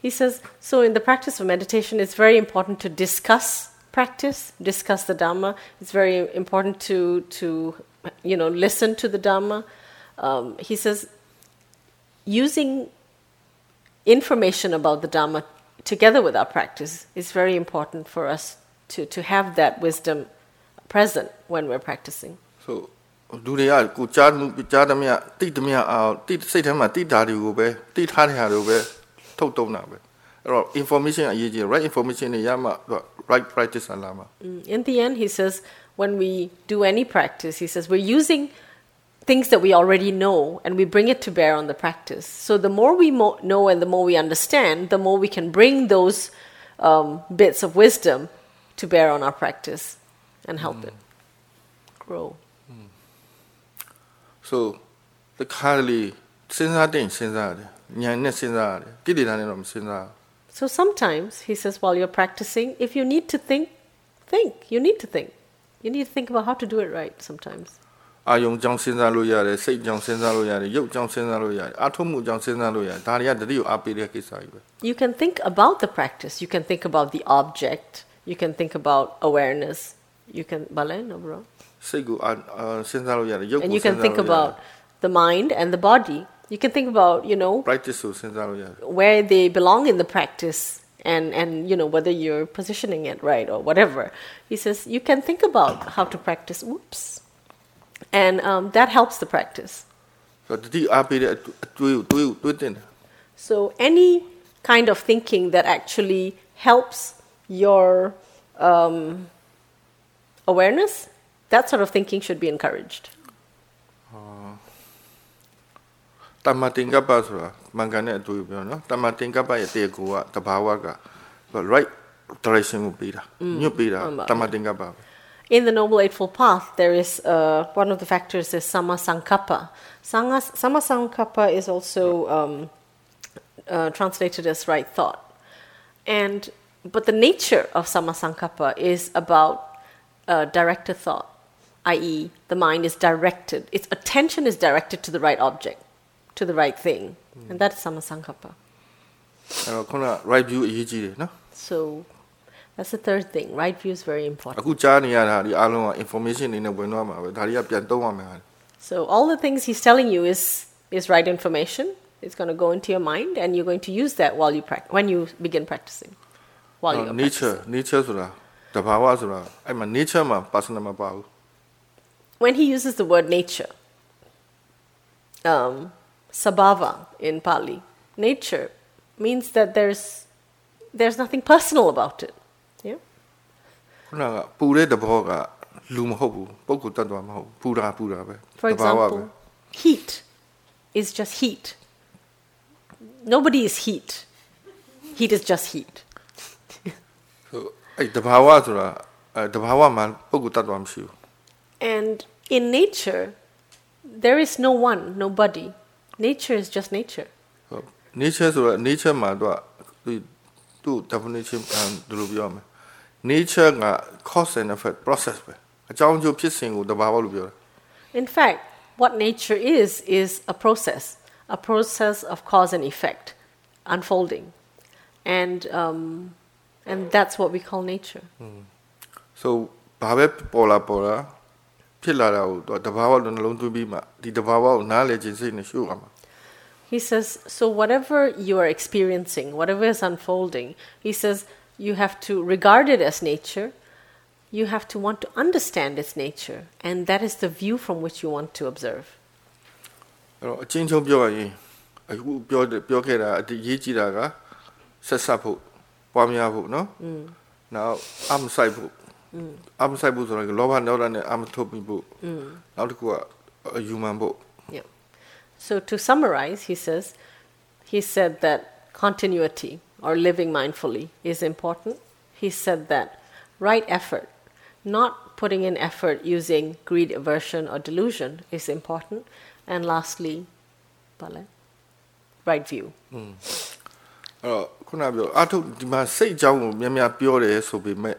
He says, so in the practice of meditation, it's very important to discuss practice, discuss the Dhamma. It's very important to, to you know, listen to the Dhamma. Um, he says, using information about the Dhamma together with our practice, it's very important for us to, to have that wisdom present when we're practicing. ဆိုလူတွေကကိုကြားမှုကြားသမျှတိသမျှအောင်တိစိတ်ထဲမှာတိတာတွေကိုပဲတိထားတဲ့ဟာတွေကိုပဲ ထုတ်တုံးတာပဲအဲ့တော့ information အရေးကြီးတယ် right information တွေရမှသူက right practice လာမှာ Mm, In the end, he says, when we do any practice, he says, we're using things that we already know and we bring it to bear on the practice. So the more we mo- know and the more we understand, the more we can bring those um, bits of wisdom to bear on our practice and help it grow. so တခါတလေစဉ်းစားတဲ့ စဉ်းစားရတယ်ဉာဏ်နဲ့စဉ်းစားရတယ်ကိလေသာနဲ့တော့မစဉ်းစားဘူး So sometimes, he says, while you're practicing, if you need to think, think. You need to think. You need to think about how to do it right sometimes. အာယုံကြောင့်စဉ်းစားလို့ရတယ်စိတ်ကြောင့်စဉ်းစားလို့ရတယ်ရုပ်ကြောင့်စဉ်းစားလို့ရတယ်အာထုံးမှုကြောင့်စဉ်းစားလို့ရတယ်ဒါတွေကတတိကိုအားပေးတဲ့ကိစ္စကြီးပဲ You can think about the practice. You can think about the object. You can think about awareness. You can bale no bro. စိတ်ကိုအာအာစဉ်းစားလို့ရတယ်ရုပ် And ကို you စဉ်း can စား think လို့ရတယ် about the mind and the body. you can think about you know where they belong in the practice and and you know whether you're positioning it right or whatever. He says you can think about how to practice. Whoops. And um, that helps the practice. So any kind of thinking that actually helps your um, awareness that sort of thinking should be encouraged. တမတင်ကပ္ပဆိုတာမှန်ကန်တဲ့အတူပြောနော်တမတင်ကပ္ပရဲ့တေကူကတဘာဝက right direction ကိုပေးတာညွတ်ပေးတာတမတင်ကပ္ပ mm. In the Noble Eightfold Path, there is uh, one of the factors is samma sankappa. Sanga, samma sankappa is also um, uh, translated as right thought, and but the nature of samma sankappa is about uh, directed thought, i.e., the mind is directed, its attention is directed to the right object to the right thing. And that is Sama Sankappa. အဲ့တော့ခုန right view အရေးကြီးတယ်နော် So that's the third thing. Right view is very important. အခုကြားနေရတာဒီအားလုံးက information တွေနဲ့ဝင်သွားမှာပဲဒါတွေကပြန်သုံးရမယ်ဟာ So all the things he's telling you is is right information. It's going to go into your mind, and you're going to use that while you prac- when you begin practicing. While you're nature practicing. nature ဆိုတာတဘာဝဆိုတာအဲ့မှာ nature မှာ personal မပါဘူး When he uses the word nature, um, sabhava in Pali, nature means that there's there's nothing personal about it. Yeah. ခုနကပူတဲ့တဘောကလူမဟုတ်ဘူးပုဂ္ဂိုလ်တ attva မဟုတ်ဘူးပူတာပူတာပဲ For တဘာဝပဲ example, heat is just heat. Nobody is heat. Heat is just heat. ဆိုအဲ့တဘာဝဆိုတာအဲတဘာဝမှာပုဂ္ဂိုလ်တ attva မရှိဘူး And in nature, there is no one, nobody. Nature is just nature. ဟုတ် nature ဆိုတာ nature မှာတော့သူသူ့ definition အမ်ဒီလိုပြောမယ် nature က cause and effect process ပဲအကြောင်းအကျိုးဖြစ်စဉ်ကိုတဘာဝလို့ပြောတာ In fact, what nature is, is a process, a process of cause and effect, unfolding. And, um, and that's what we call nature. so ဘာပဲပေါ်လာပေါ်လာ ဖြစ်လာတာကိုသူကတဘာဝလို့နှလုံးသွင်းပြီးမှဒီတဘာဝကိုနားလည်ခြင်းစိတ်နဲ့ရှုရမှာ He says, so whatever you are experiencing, whatever is unfolding, he says, you have to regard it as nature. You have to want to understand its nature. And that is the view from which you want to observe. အဲ့တော့အချင်းချင်းပြောရရင်အခုပြောတဲ့ပြောခဲ့တာအဒီရေးကြည့်တာကဆက်ဆက်ဖို့ပွားများဖို့နော်နောက်အမဆိုင်ဖို့ အမဆိုင်ဖို့ဆိုတော့လောဘဒေါသနဲ့အမထုတ်ပြီးဖို့နောက်တစ်ခုကအယူမှန်ဖို့ Yeah. So to summarize, he says, he said that continuity or living mindfully is important. He said that right effort, not putting in effort using greed, aversion, or delusion is important. And lastly, Bale, right view. အဲ့တော့ခုနပြောအထုတ်ဒီမှာစိတ်အကြောင်းကိုများများပြောတယ်ဆိုပေမဲ့အ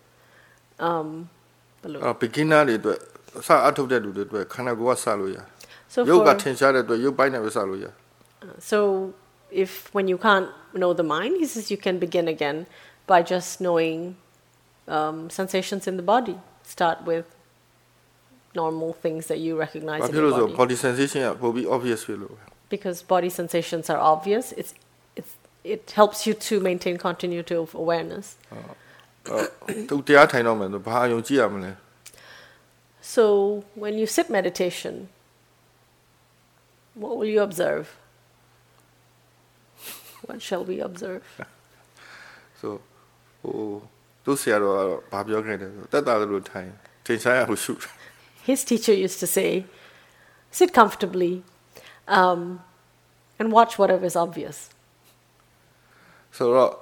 Um, ဘယ်လို အော် beginner တွေအတွက်စအထုတ်တဲ့လူတွေအတွက်ခန္ဓာကိုယ်ကစလို့ရ So ရုပ်က for ထင်ရှားတဲ့အတွက်ရုပ်ပိုင်းနဲ့ပဲစလို့ရ so if when you can't know the mind, he says you can begin again by just knowing um, sensations in the body. Start with normal things that you recognize ဘာ in ဖြစ်လို့ your ဆို body. body sensation ကပိုပြီး obvious ဖြစ်လို့ပဲ because body sensations are obvious. It's, it's, it helps you to maintain continuity of awareness. အော် သူတရားထိုင်တော့မယ်ဆိုဘာအယုံကြည့်ရမလဲ So when you sit meditation, what will you observe? What shall we observe? ဆိုဟိုသူဆရာတော်ကတော့ဘာပြောခဲ့တယ်ဆိုတက်တာလို့ထိုင်ထင်ရှားရလို့ရှုတယ် His teacher used to say, sit comfortably um, and watch whatever is obvious. ဆိုတော့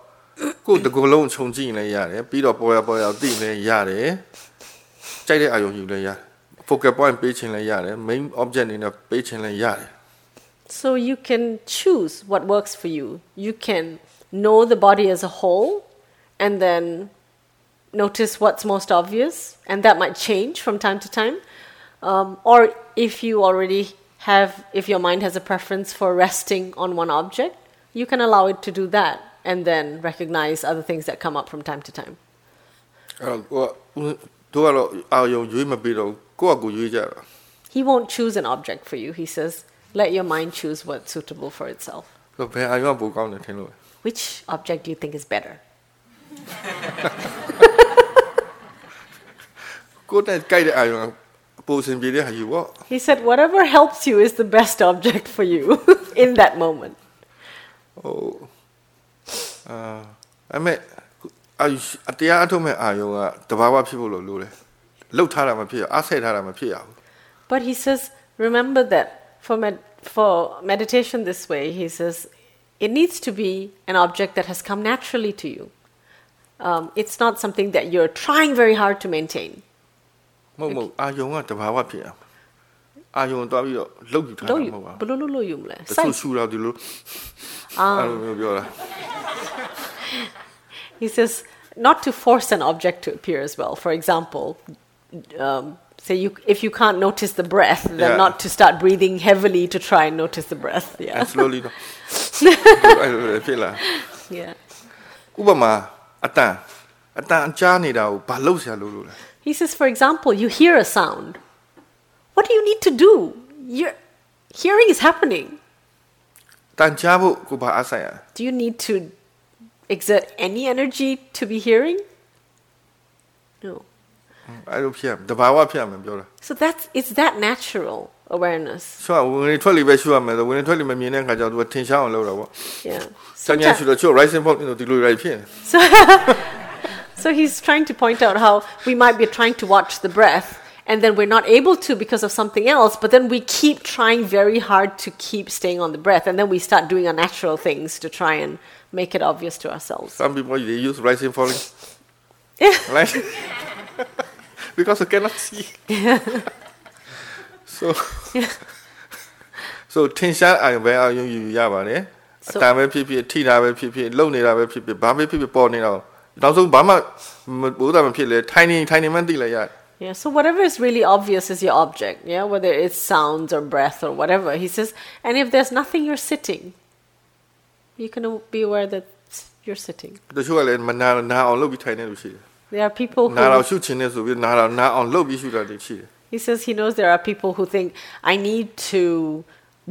ကိုယ်တကူလုံးခြုံကြည့်ရင်လည်းရတယ်ပြီးတော့ပေါ်ရပေါ်ရသိလည်းရတယ်ကြိုက်တဲ့အာယုံယူလည်းရတယ် focal point ပေးခြင်းလည်းရတယ် main object အနေနဲ့ပေးခြင်းလည်းရတယ် So you can choose what works for you. You can know the body as a whole and then notice what's most obvious, and that might change from time to time. Um, or if you already have, if your mind has a preference for resting on one object, you can allow it to do that and then recognize other things that come up from time to time. အဲ့တော့ကိုကတို့ကတော့အာယုံရွေးမပြီးတော့ကိုယ့်အကူရွေးကြတာ He won't choose an object for you. He says, let your mind choose what's suitable for itself. ဆိုတော့ဘယ်အာယုံကပိုကောင်းတယ်ထင်လို့လဲ Which object do you think is better? ကိုယ်နဲ့ကြိုက်တဲ့အာယုံကပိုစင်ပြေတဲ့ဟာယူပေါ့ He said, whatever helps you is the best object for you in that moment. ဟို အာအမေအာယုအတရားအထုတ်မဲ့အာယုံကတဘာဝဖြစ်ဖို့လို့လို့လေလှုပ်ထားတာမဖြစ်ရအားဆက်ထားတာမဖြစ်ရဘူး But he says, remember that for, med- for meditation this way, he says, it needs to be an object that has come naturally to you. Um, it's not something that you're trying very hard to maintain. မဟုတ်မဟုတ်အာယုံကတဘာဝဖြစ်ရမယ်အာယုံတော့ပြီးတော့လှုပ်ယူထားတာ Lo မ yu- ဟုတ်ပါဘူး bulu- lu- lu- yum le. တချို့ Sight. ရှူတော့ဒီလို Ah. အဲ့လိုမျိုးပြောတာ He says not to force an object to appear as well. For example, um, say you if you can't notice the breath, then Yeah. not to start breathing heavily to try and notice the breath. Yeah, and slowly တော့အဲ့လိုလည်းဖြစ်လာ yeah. ဥပမာအတန်အတန်ကြားနေတာကိုဘာလှုပ်ရှားလို့လို့လဲ He says, for example, you hear a sound. What do you need to do? Your hearing is happening. တန်ကြားဖို့ကိုဘာအားဆိုင်ရလဲ Do you need to exert any energy to be hearing? No. So that's it's that natural awareness. Yeah. So, so he's trying to point out how we might be trying to watch the breath and then we're not able to because of something else but then we keep trying very hard to keep staying on the breath and then we start doing unnatural things to try and make it obvious to ourselves. some people they use rising falling right because they cannot see so so ထင်ရှားအောင်ပဲအောင်ယူယူရပါတယ်အ So- တန်ပဲဖြစ်ဖြစ်ထိတာပဲဖြစ်ဖြစ်လုံနေတာပဲဖြစ်ဖြစ်ဘာပဲဖြစ်ဖြစ်ပေါ်နေတာကိုနောက်ဆုံးဘာမှမဘိုးတာမဖြစ်လေထိုင်နေထိုင်နေမှသိလိုက်ရတယ် Yeah, so whatever is really obvious is your object, yeah, whether it's sounds or breath or whatever. He says, and if there's nothing, you're sitting. You can be aware that you're sitting. တချို့ကလည်းမနာနာအောင်လုပ်ပြီးထိုင်နေလို့ရှိတယ် There are people နာတော့ who. ရှုချင်နေဆိုပြီးနာတော့နာအောင်လုပ်ပြီးရှုတာတွေရှိတယ် He says he knows there are people who think, I need to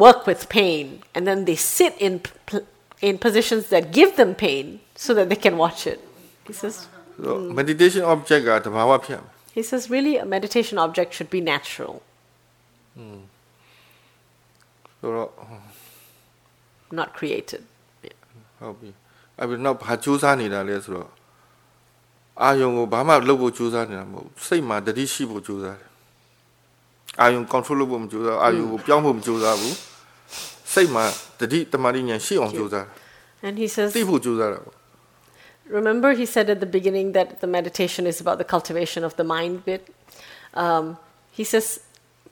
work with pain, and then they sit in, p- in positions that give them pain so that they can watch it. He says, ဆိုတော့ meditation object ကတဘာဝဖြစ်ရမယ် he says, really, a meditation object should be natural, ဆိုတော့ not created. Yeah. ဟုတ်ပြီအဲ့ပြီးနောက်ဘာစူးစမ်းနေတာလဲဆိုတော့အာယုံကိုဘာမှလုပ်ဖို့စူးစမ်းနေတာမဟုတ်ဘူးစိတ်မှာတတိရှိဖို့စူးစမ်းတယ်အာယုံ control လုပ်ဖို့မစူးစမ်းအာယုံကိုပြောင်းဖို့မစူးစမ်းဘူးစိတ်မှာတတိတမာတိဉာဏ်ရှိအောင်စူးစမ်း And he says, သိဖို့စူးစမ်းတာပေါ့ Remember, he said at the beginning that the meditation is about the cultivation of the mind bit. Um, he says,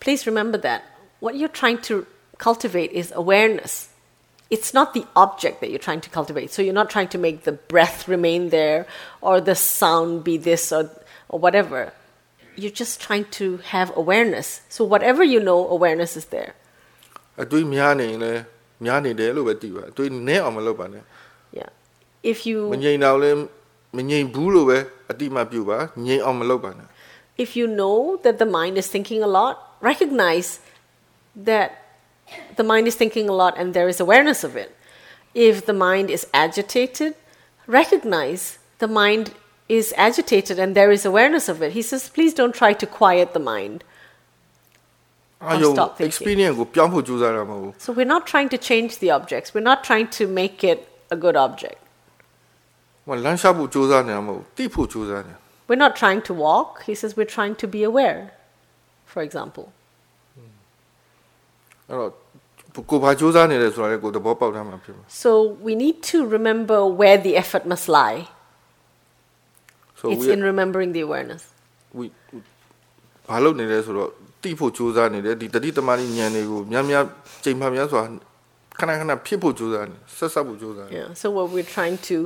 please remember that. What you're trying to cultivate is awareness. It's not the object that you're trying to cultivate. So you're not trying to make the breath remain there or the sound be this or, or whatever. You're just trying to have awareness. So whatever you know, awareness is there. အတွေးများနေရင်လည်းများနေတယ်လို့ပဲသိပါအတွေးနည်းအောင်မလုပ်ပါနဲ့ Yeah. If မ you ငြိမ်တော့လည်းမငြိမ်ဘူးလို့ပဲအတိမပြုပါငြိမ်အောင်မလုပ်ပါနဲ့ if you know that the mind is thinking a lot, recognize that the mind is thinking a lot and there is awareness of it. If the mind is agitated, recognize the mind is agitated and there is awareness of it. He says, please don't try to quiet the mind. Stop. So we're not trying to change the objects. We're not trying to make it a good object. We're not trying to walk. He says we're trying to be aware, for example. အဲ့တော့ကိုယ်ဘာကြိုးစားနေလဲဆိုတာလည်းကိုယ်သဘောပေါက်ထားမှာဖြစ်မှာ So we need to remember where the effort must lie. so it's we in remembering the awareness. we ဘာလုပ်နေလဲဆိုတော့တိဖို့ကြိုးစားနေတယ်ဒီတတိတမာတိဉာဏ်တွေကိုများများချိန်မှများစွာခဏခဏဖြစ်ဖို့ကြိုးစားနေဆက်ဆက်ဖို့ကြိုးစားနေ Yeah. So what we're trying to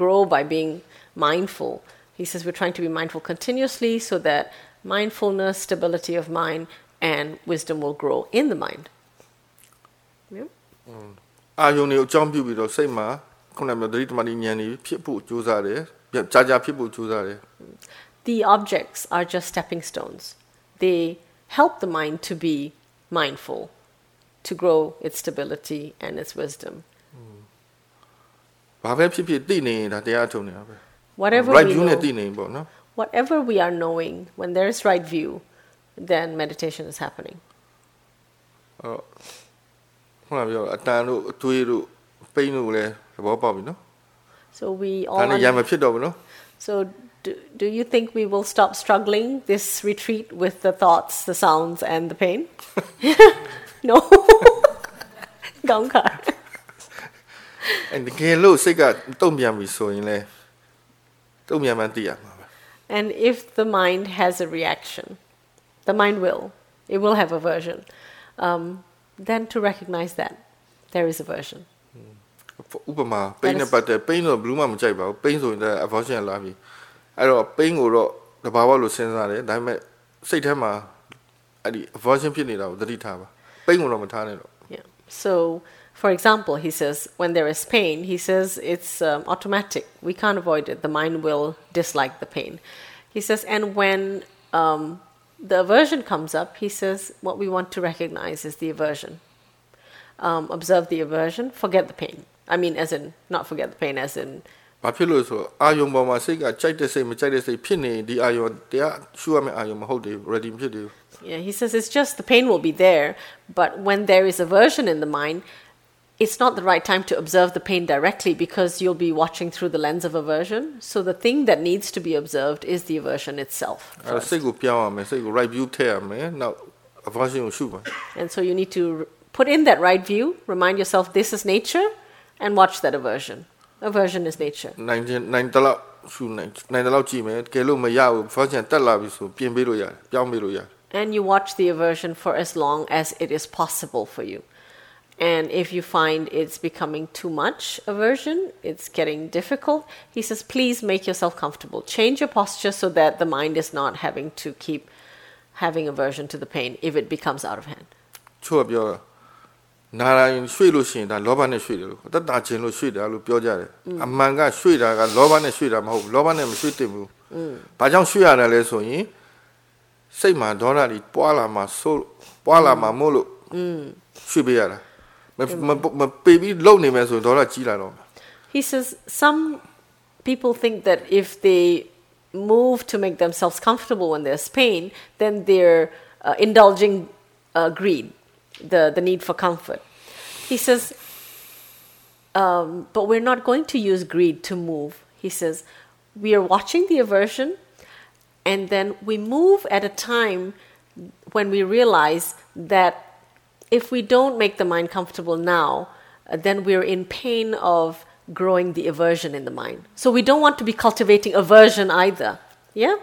grow by being mindful. He says we're trying to be mindful continuously so that mindfulness, stability of mind, and wisdom will grow in the mind. Yeah. အာယုံတွေကိုအကြောင်းပြုပြီးတော့စိတ်မှာခုနကပြောတတိတမာတိဉာဏ်တွေဖြစ်ဖို့ကြိုးစားတယ်ကြာကြာဖြစ်ဖို့ကြိုးစားတယ် The objects are just stepping stones. They help the mind to be mindful, to grow its stability and its wisdom. ဘာပဲဖြစ်ဖြစ်သိနေရင်ဒါတရားထုံနေတာပဲ Whatever right we view နဲ့ know, သိနေရင်ပေါ့နော် whatever we are knowing, when there is right view, then meditation is happening. အဲ့တော့ခုနကပြောအတန်တို့အသွေးတို့ပိန်းတို့လည်းသဘောပေါက်ပြီနော် So we ဒါ all. နဲ့ရံမ under- ဖြစ်တော့ဘူးနော် so do, do you think we will stop struggling this retreat with the thoughts, the sounds, and the pain? no. Gankar. အဲ့တကယ်လို့စိတ်ကတုံ့ပြန်ပြီဆိုရင်လည်းတုံ့ပြန်မှသိရမှာပဲ And if the mind has a reaction, the mind will, it will have aversion. Um, then to recognize that there is aversion. ဥပမာပိန်းနဲ့ပတ်သက်ပိန်းတော့ဘလူးမှမကြိုက်ပါဘူးပိန်းဆိုရင်လည်း aversion လာပြီအဲ့တော့ပိန်းကိုတော့တဘာဝလို့စဉ်းစားတယ်ဒါပေမဲ့စိတ်ထဲမှာအဲ့ဒီ aversion ဖြစ်နေတာကိုသတိထားပါပိန်းကိုတော့မထားနဲ့တော့ Yeah. So, for example, he says when there is pain, he says it's um, automatic. We can't avoid it. The mind will dislike the pain. He says, and when um, the aversion comes up, he says what we want to recognize is the aversion. Um, observe the aversion, forget the pain. I mean, as in, not forget the pain, as in, ဘာဖြစ်လို့ဆိုတော့အာယုံပေါ်မှာစိတ်ကကြိုက်တဲ့စိတ်မကြိုက်တဲ့စိတ်ဖြစ်နေရင်ဒီအာယုံတရားရှုရမယ့်အာယုံမဟုတ်သေးဘူး ready မဖြစ်သေးဘူး yeah, he says it's just the pain will be there, but when there is aversion in the mind, it's not the right time to observe the pain directly because you'll be watching through the lens of aversion. So the thing that needs to be observed is the aversion itself. အဲ့တော့ first. စိတ်ကိုပြောင်းရမယ်စိတ်ကို right view ထည့်ရမယ်နောက် aversion ကိုရှုပါ And so you need to r- put in that right view, remind yourself this is nature, and watch that aversion. Aversion is nature. နိုင်ခြင်းနိုင်တလောက်ရှုနိုင်နိုင်တလောက်ကြည့်မယ်တကယ်လို့မရဘူး aversion တက်လာပြီဆိုပြင်ပေးလို့ရတယ်ပြောင်းပေးလို့ရတယ် And you watch the aversion for as long as it is possible for you. And if you find it's becoming too much aversion, it's getting difficult, he says, please make yourself comfortable. Change your posture so that the mind is not having to keep having aversion to the pain if it becomes out of hand. ချို့ကပြောတာနာရင်ရွှေ့လို့ရှိရင်ဒါလောဘနဲ့ရွှေ့တယ်လို့တတ်တာခြင်းလို့ရွှေ့တယ်လို့ပြောကြတယ်အမှန်ကရွှေ့တာကလောဘနဲ့ရွှေ့တာမဟုတ်ဘူးလောဘနဲ့မရွှေ့တင်ဘူးဘာကြောင့်ရွှေ့ရတယ်လဲဆိုရင်စိတ်မှာဒေါသတွေပွားလာမှာဆိုးပွားလာမှာမို့လို့ရွှေ့ပေးရတာ he says some people think that if they move to make themselves comfortable when there's pain, then they're uh, indulging uh, greed, the, the need for comfort. He says, um, but we're not going to use greed to move. He says, we are watching the aversion, and then we move at a time when we realize that if we don't make the mind comfortable now, uh, then we're in pain of growing the aversion in the mind. So we don't want to be cultivating aversion either. Yeah?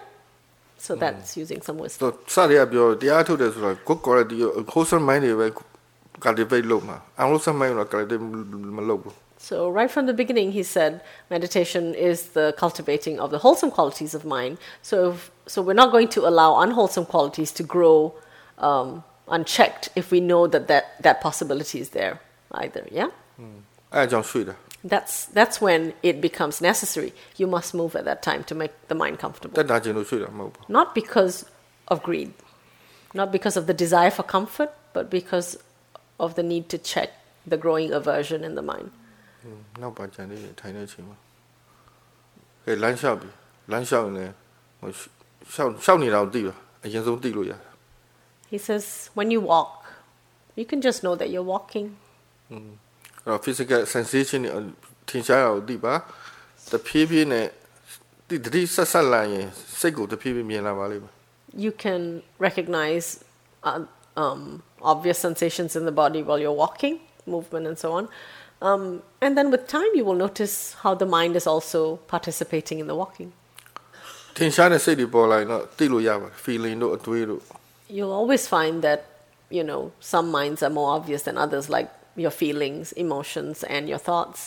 So that's using some wisdom. ဆိုစရရပြောတရားထုတ်တယ်ဆိုတော့ good quality wholesome mind တွေပဲ cultivate လုပ်မှာအောင်လို့စမိုင်းတော့ cultivate မလုပ်ဘူး So, right from the beginning, he said meditation is the cultivating of the wholesome qualities of mind. So, if, so we're not going to allow unwholesome qualities to grow um, unchecked if we know that that, that possibility is there either. Yeah? Mm. That's, that's when it becomes necessary. You must move at that time to make the mind comfortable. Not because of greed, not because of the desire for comfort, but because of the need to check the growing aversion in the mind. Mm. 给蓝笑比，蓝笑呢，我笑笑你老弟吧，以前都弟路呀。He says, when you walk, you can just know that you're walking. အဲ့တော့ physical sensation တွေထင်ရှားတာကိုသိပါတဖြည်းဖြည်းနဲ့တိတတိဆက်ဆက်လာရင်စိတ်ကိုတဖြည်းဖြည်းမြင်လာပါလိမ့်မယ် You can recognize uh, um, obvious sensations in the body while you're walking, movement and so on. Um, and then with time, you will notice how the mind is also participating in the walking. ထင်ရှားတဲ့စိတ်တွေပေါ်လာရင်တော့သိလို့ရပါတယ် feeling တို့အတွေးတို့ You'll always find that, you know, some minds are more obvious than others, like your feelings, emotions, and your thoughts.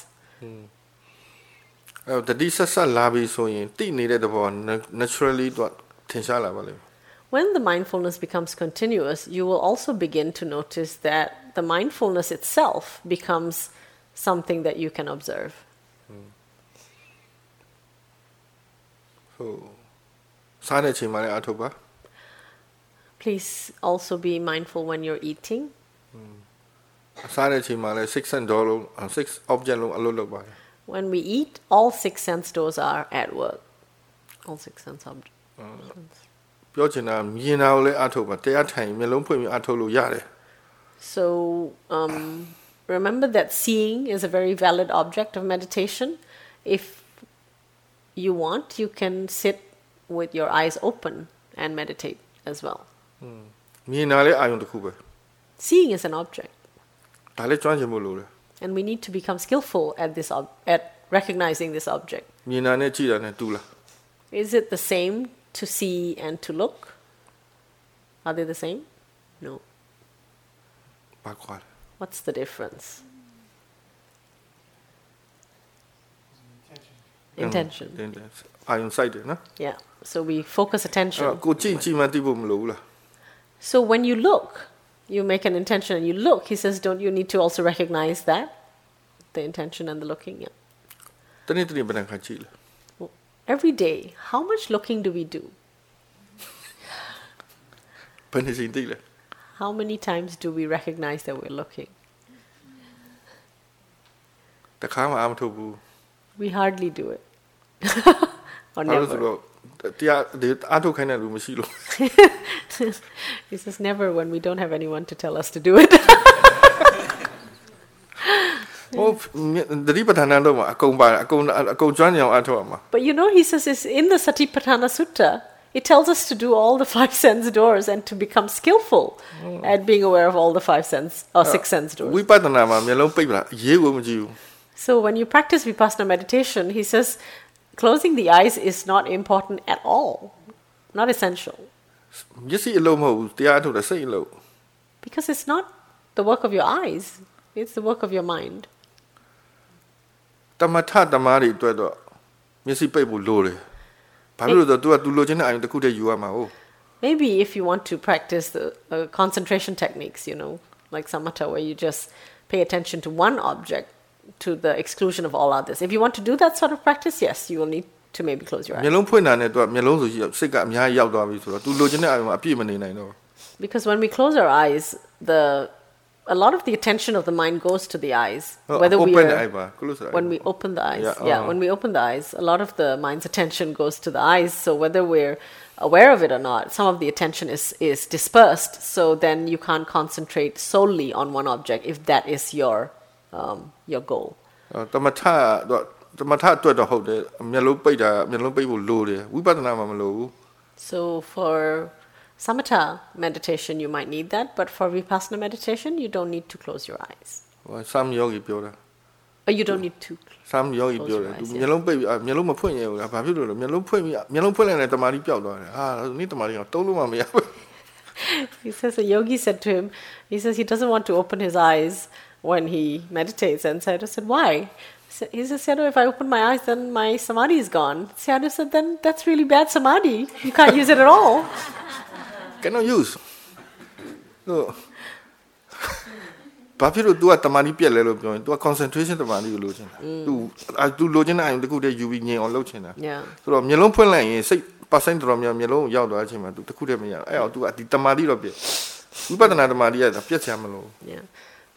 အဲ့တော့တတိဆက်ဆက်လာပြီဆိုရင်သိနေတဲ့သဘောက naturally တော့ထင်ရှားလာပါလိမ့်မယ် When the mindfulness becomes continuous, you will also begin to notice that the mindfulness itself becomes something that you can observe. ဟုတ်စားတဲ့ချိန်မှာလည်းအထုတ်ပါ Please also be mindful when you're eating. စားတဲ့ချိန်မှာလည်း6 cent dollar လုံး6 object လုံးအလုပ်လုပ်ပါတယ် When we eat, all six sense doors are at work. All six sense objects. ပြောချင်တာမြင်တာကိုလည်းအထုတ်ပါတရားထိုင်ရင်မျက်လုံးဖွင့်ပြီးအထုတ်လို့ရတယ် So um, remember that seeing is a very valid object of meditation. If you want, you can sit with your eyes open and meditate as well. မြင်တာလည်းအာယုံတစ်ခုပဲ Seeing is an object, ဒါလည်းကျွမ်းကျင်ဖို့လိုတယ် and we need to become skillful at this ob- at recognizing this object. မြင်တာနဲ့ကြည့်တာနဲ့တူလား Is it the same to see and to look? Are they the same? No. ဘာခွာလဲ What's the difference? Intention. တင်းတယ်အာယုံစိုက်တယ်နော် Yeah. So we focus အဲ့ attention. တော့ကိုကြည့်ကြည့်မှသိဖို့မလိုဘူးလား So when you look, you make an intention and you look, he says, don't you need to also recognize that? The intention and the looking, yeah. Tani-tani. Every day, how much looking do we do? how many times do we recognize that we're looking? We hardly do it. or never. တော့တရားဒီအာထုတ်ခိုင်းတဲ့လူမရှိလို့ He says, never when we don't have anyone to tell us to do it. ဟိုသတိပဋ္ဌာန်တော့မှာအကုန်ပါတယ်အကုန်အကုန်ကျွမ်းကျင်အောင်အာထုတ်ရမှာ But you know, he says it's in the Satipatthana Sutta, it tells us to do all the five sense doors and to become skillful at being aware of all the five sense or six sense ဝိ doors. ပဿနာမှာမျက်လုံးပိတ်ပလားအရေးကိုမကြည့်ဘူး So when you practice vipassana meditation, he says closing the eyes is not important at all, not essential, မျက်စိအလုံးမဟုတ်ဘူးတရားအထုတ်တဲ့စိတ်အလုံး because it's not the work of your eyes, it's the work of your mind. တမထတမားတွေအတွက်တော့မျက်စိပိတ်ဖို့လိုတယ်ဘာဖြစ်လို့လဲဆိုတော့ तू က तू လိုချင်တဲ့အာယုံတစ်ခုတည်းယူရမှာဟုတ် Maybe if you want to practice the uh, concentration techniques, you know, like samatha, where you just pay attention to one object to the exclusion of all others. If you want to do that sort of practice, yes, you will need to maybe close your မျက် eyes. လုံးဖွင့်တာနဲ့ तू ကမျက်လုံးဆိုရှိစိတ်ကအများကြီးရောက်သွားပြီဆိုတော့ तू လိုချင်တဲ့အာယုံမှာအပြည့်မနေနိုင်တော့ဘူး Because when we close our eyes, the a lot of the attention of the mind goes to the eyes. ဟုတ် Whether we open the are, eye ပါ close the eye when ပါ we open the eyes, Yeah, yeah, uh-huh. when we open the eyes, a lot of the mind's attention goes to the eyes. So whether we're aware of it or not, some of the attention is is dispersed. So then you can't concentrate solely on one object if that is your um, your goal. အော်တမထတော့တမထအတွက်တော့ဟုတ်တယ်မျက်လုံးပိတ်တာမျက်လုံးပိတ်ဖို့လိုတယ်ဝိပဿနာမှာမလိုဘူး So for samatha meditation, you might need that, but for vipassana meditation, you don't need to close your eyes, ဟို some yogi ပြောတာ or you don't need to. some yogi Close ပြော your တယ် eyes, သူ yeah. မျက်လုံးပိတ်ပြီးအာမျက်လုံးမဖွင့်ရဘူးလားဘာဖြစ်လို့လဲမျက်လုံးဖွင့်ပြီးမျက်လုံးဖွင့်လိုက်ရင်တမာတိပျောက်သွားတယ်ဟာဒါဆိုနေ့တမာတိကတုံးလို့မှမရဘူး he says a yogi said to him, he says he doesn't want to open his eyes when he meditates. And Sayadaw said, why? So He says, Sayadaw, if I open my eyes, then my samadhi is gone. Sayadaw said, then that's really bad samadhi. You can't use it at all. cannot use ဟုတ်ဘာဖြစ်လို့ तू ကတမာတိပြက်လဲလို့ပြောရင် तू က concentration တမာတိကိုလိုချင်တာ तू အဲ तू လိုချင်တဲ့အာရုံတစ်ခုတည်းယူပြီးငြိမ်အောင်လုပ်ချင်တာ Yeah. ဆိုတော့မျက်လုံးဖွင့်လိုက်ရင်စိတ် percent တော်တော်များများမျက်လုံးကိုရောက်သွားတဲ့အချိန်မှာ तू တစ်ခုတည်းမရဘူးအဲ့အောင် तू ကဒီတမာတိတော့ပြက်ဝိပဿနာတမာတိကပြက်ချင်မလို့ Yeah.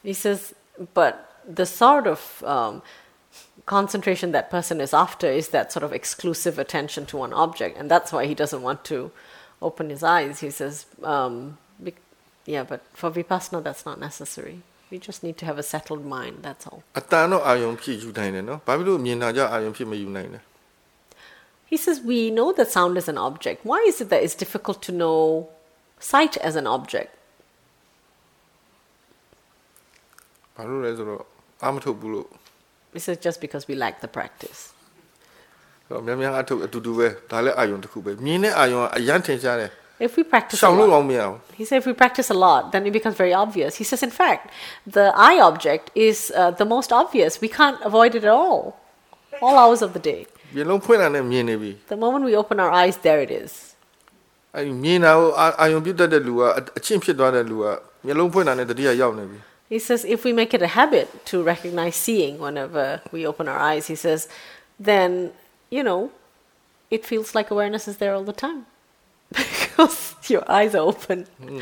He says, but the sort of um, concentration that person is after is that sort of exclusive attention to one object, and that's why he doesn't want to open his eyes. He says, um, bec- yeah, but for vipassana, that's not necessary. We just need to have a settled mind, that's all. အတန်တော့အာယုံဖြစ်ယူနိုင်တယ်နော်ဘာဖြစ်လို့မြင်တာကြအာယုံဖြစ်မယူနိုင်လဲ He says, we know that sound is an object. Why is it that it's difficult to know sight as an object? ဘာလို့လဲဆိုတော့အာမထုတ်ဘူးလို့ He says, just because we lack the practice. ဆိုတော့များများအထုတ်အတူတူပဲဒါလည်းအာယုံတစ်ခုပဲမြင်တဲ့အာယုံကအရန်ထင်ရှားတယ် If we practice a ရှောင်လို့ lot, တော့မရဘူး He said if we practice a lot, then it becomes very obvious. He says, in fact, the eye object is uh, the most obvious. We can't avoid it at all, all hours of the day. မျက်လုံးဖွင့်လာနဲ့မြင်နေပြီ The moment we open our eyes, there it is. အဲ့ he says, if we make it a habit to recognize seeing whenever we open our eyes, he says, then, you know, it feels like awareness is there all the time because your eyes are open. Mm.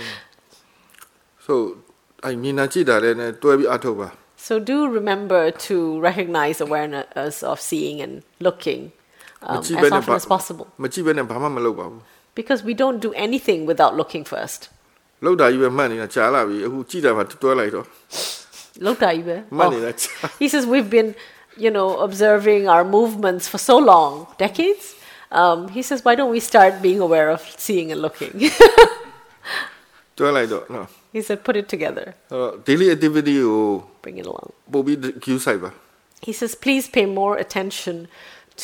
So, I mean, so do remember to recognize awareness of seeing and looking um, as often as possible. Because we don't do anything without looking first. လောက်တာကြီးပဲမှတ်နေတာကြားလာပြီအခုကြည့်တာမှတွဲလိုက်တော့ Lokdaibe. မှတ် Oh. နေတာကြား He says we've been, you know, observing our movements for so long, decades. Um, he says, why don't we start being aware of seeing and looking? တွဲလိုက်တော့နော် he said, put it together, အဲ့တော့ daily activity ကို bring it along. ပို့ပြီး queue ဆိုင်ပါ He says, please pay more attention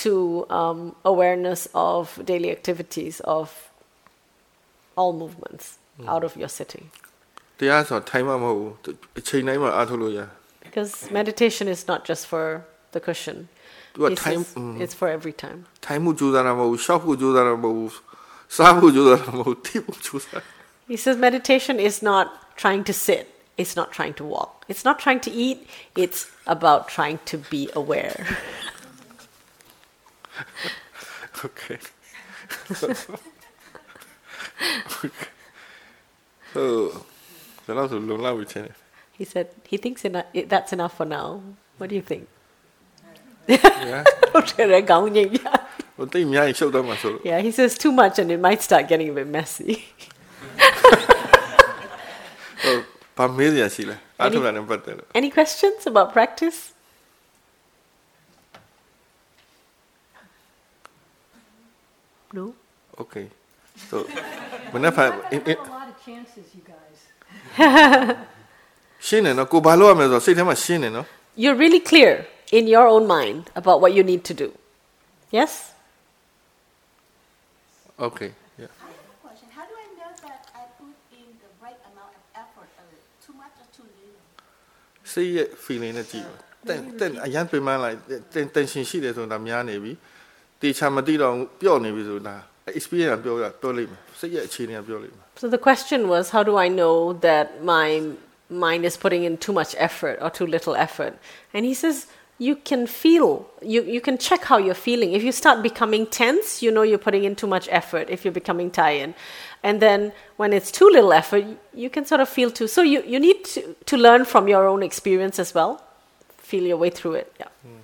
to um, awareness of daily activities, of all movements out of your sitting. တရားဆိုထိုင်မှမဟုတ်ဘူးအချိန်တိုင်းမှာအားထုတ်လို့ရ Because meditation is not just for the cushion. သူက He ထိုင် says it's for every time. ထိုင်မှုကြိုးစားတာမဟုတ်ဘူးရှောက်ဖို့ကြိုးစားတာမဟုတ်ဘူးစားဖို့ကြိုးစားတာမဟုတ်ဘူးတိဖို့ကြိုးစား He says meditation is not trying to sit, it's not trying to walk, it's not trying to eat, it's about trying to be aware. Okay. so, ဒါတော့ ဆိုလုံလောက်ပြီချင်း He said he thinks enough, that's enough for now. What do you think? Yeah. ဟိုတိတ်အများကြီးရှုပ်တော့မှာဆိုလို့ yeah, he says too much and it might start getting a bit messy. ဟိုဘာမေးစရာရှိလဲအားထုတ်တာနဲ့ပတ်သက်လို့ Any questions about practice? No? Okay so မနေ့ဖန် a lot of chances, you guys. ရှင်းတယ်နော်ကိုဘာလို့ရမလဲဆိုတော့စိတ်ထဲမှာရှင်းတယ်နော် You're really clear in your own mind about what you need to do. Yes? Okay yeah I have a question. How do I know that I put in the right amount of effort? Or too much or too little? စိတ်ရဲ့ feeling နဲ့ကြည့်ပါတန်တန်အရန်ပြင်မှန်းလိုက်တန်တန်ရှင်ရှိတယ်ဆိုတာများနေပြီတေချာမသိတော့ဘူးပျော့နေပြီဆိုတာ experience ကပြောရပြောလိမ့်မယ်စိတ်ရဲ့အခြေအနေကပြောလိမ့်မယ် so the question was, how do I know that my mind is putting in too much effort or too little effort? And he says, you can feel, you, you can check how you're feeling. If you start becoming tense, you know you're putting in too much effort if you're becoming tired. And then when it's too little effort, you can sort of feel too. So you, you need to, to learn from your own experience as well, feel your way through it. Yeah. Mm.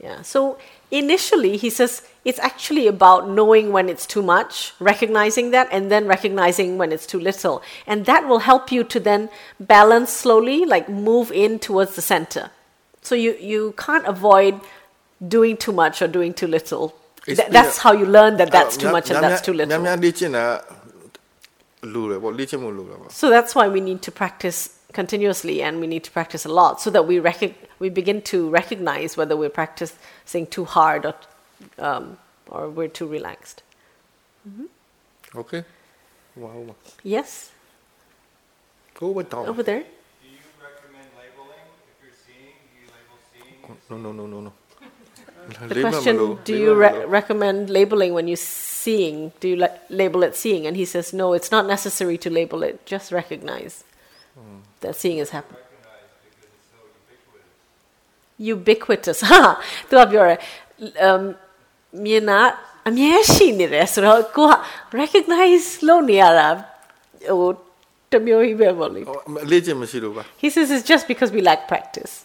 Yeah, so initially he says it's actually about knowing when it's too much recognizing that and then recognizing when it's too little and that will help you to then balance slowly like move in towards the center so you you can't avoid doing too much or doing too little Th- that's how you learn that that's too much and that's too little so that's why we need to practice continuously and we need to practice a lot so that we rec- we begin to recognize whether we're practicing too hard or um, or we're too relaxed. Mm-hmm. Okay. Wow. Yes. Go with Tom. Over there. Do you recommend labeling? No, no, no, no, no. the question: Do you re- recommend labeling when you're seeing? Do you la- label it seeing? And he says, No, it's not necessary to label it. Just recognize that seeing is happening. Ubiquitous. Ha! သူကပြောတယ် um မြင်တာအမြဲရှိနေတယ်ဆိုတော့ကိုက recognize လုပ်နေရတာဟိုတစ်မျိုးကြီးပဲပေါ့လေ ဟိုအလေးချင်မရှိလို့ပါ He says it's just because we lack practice.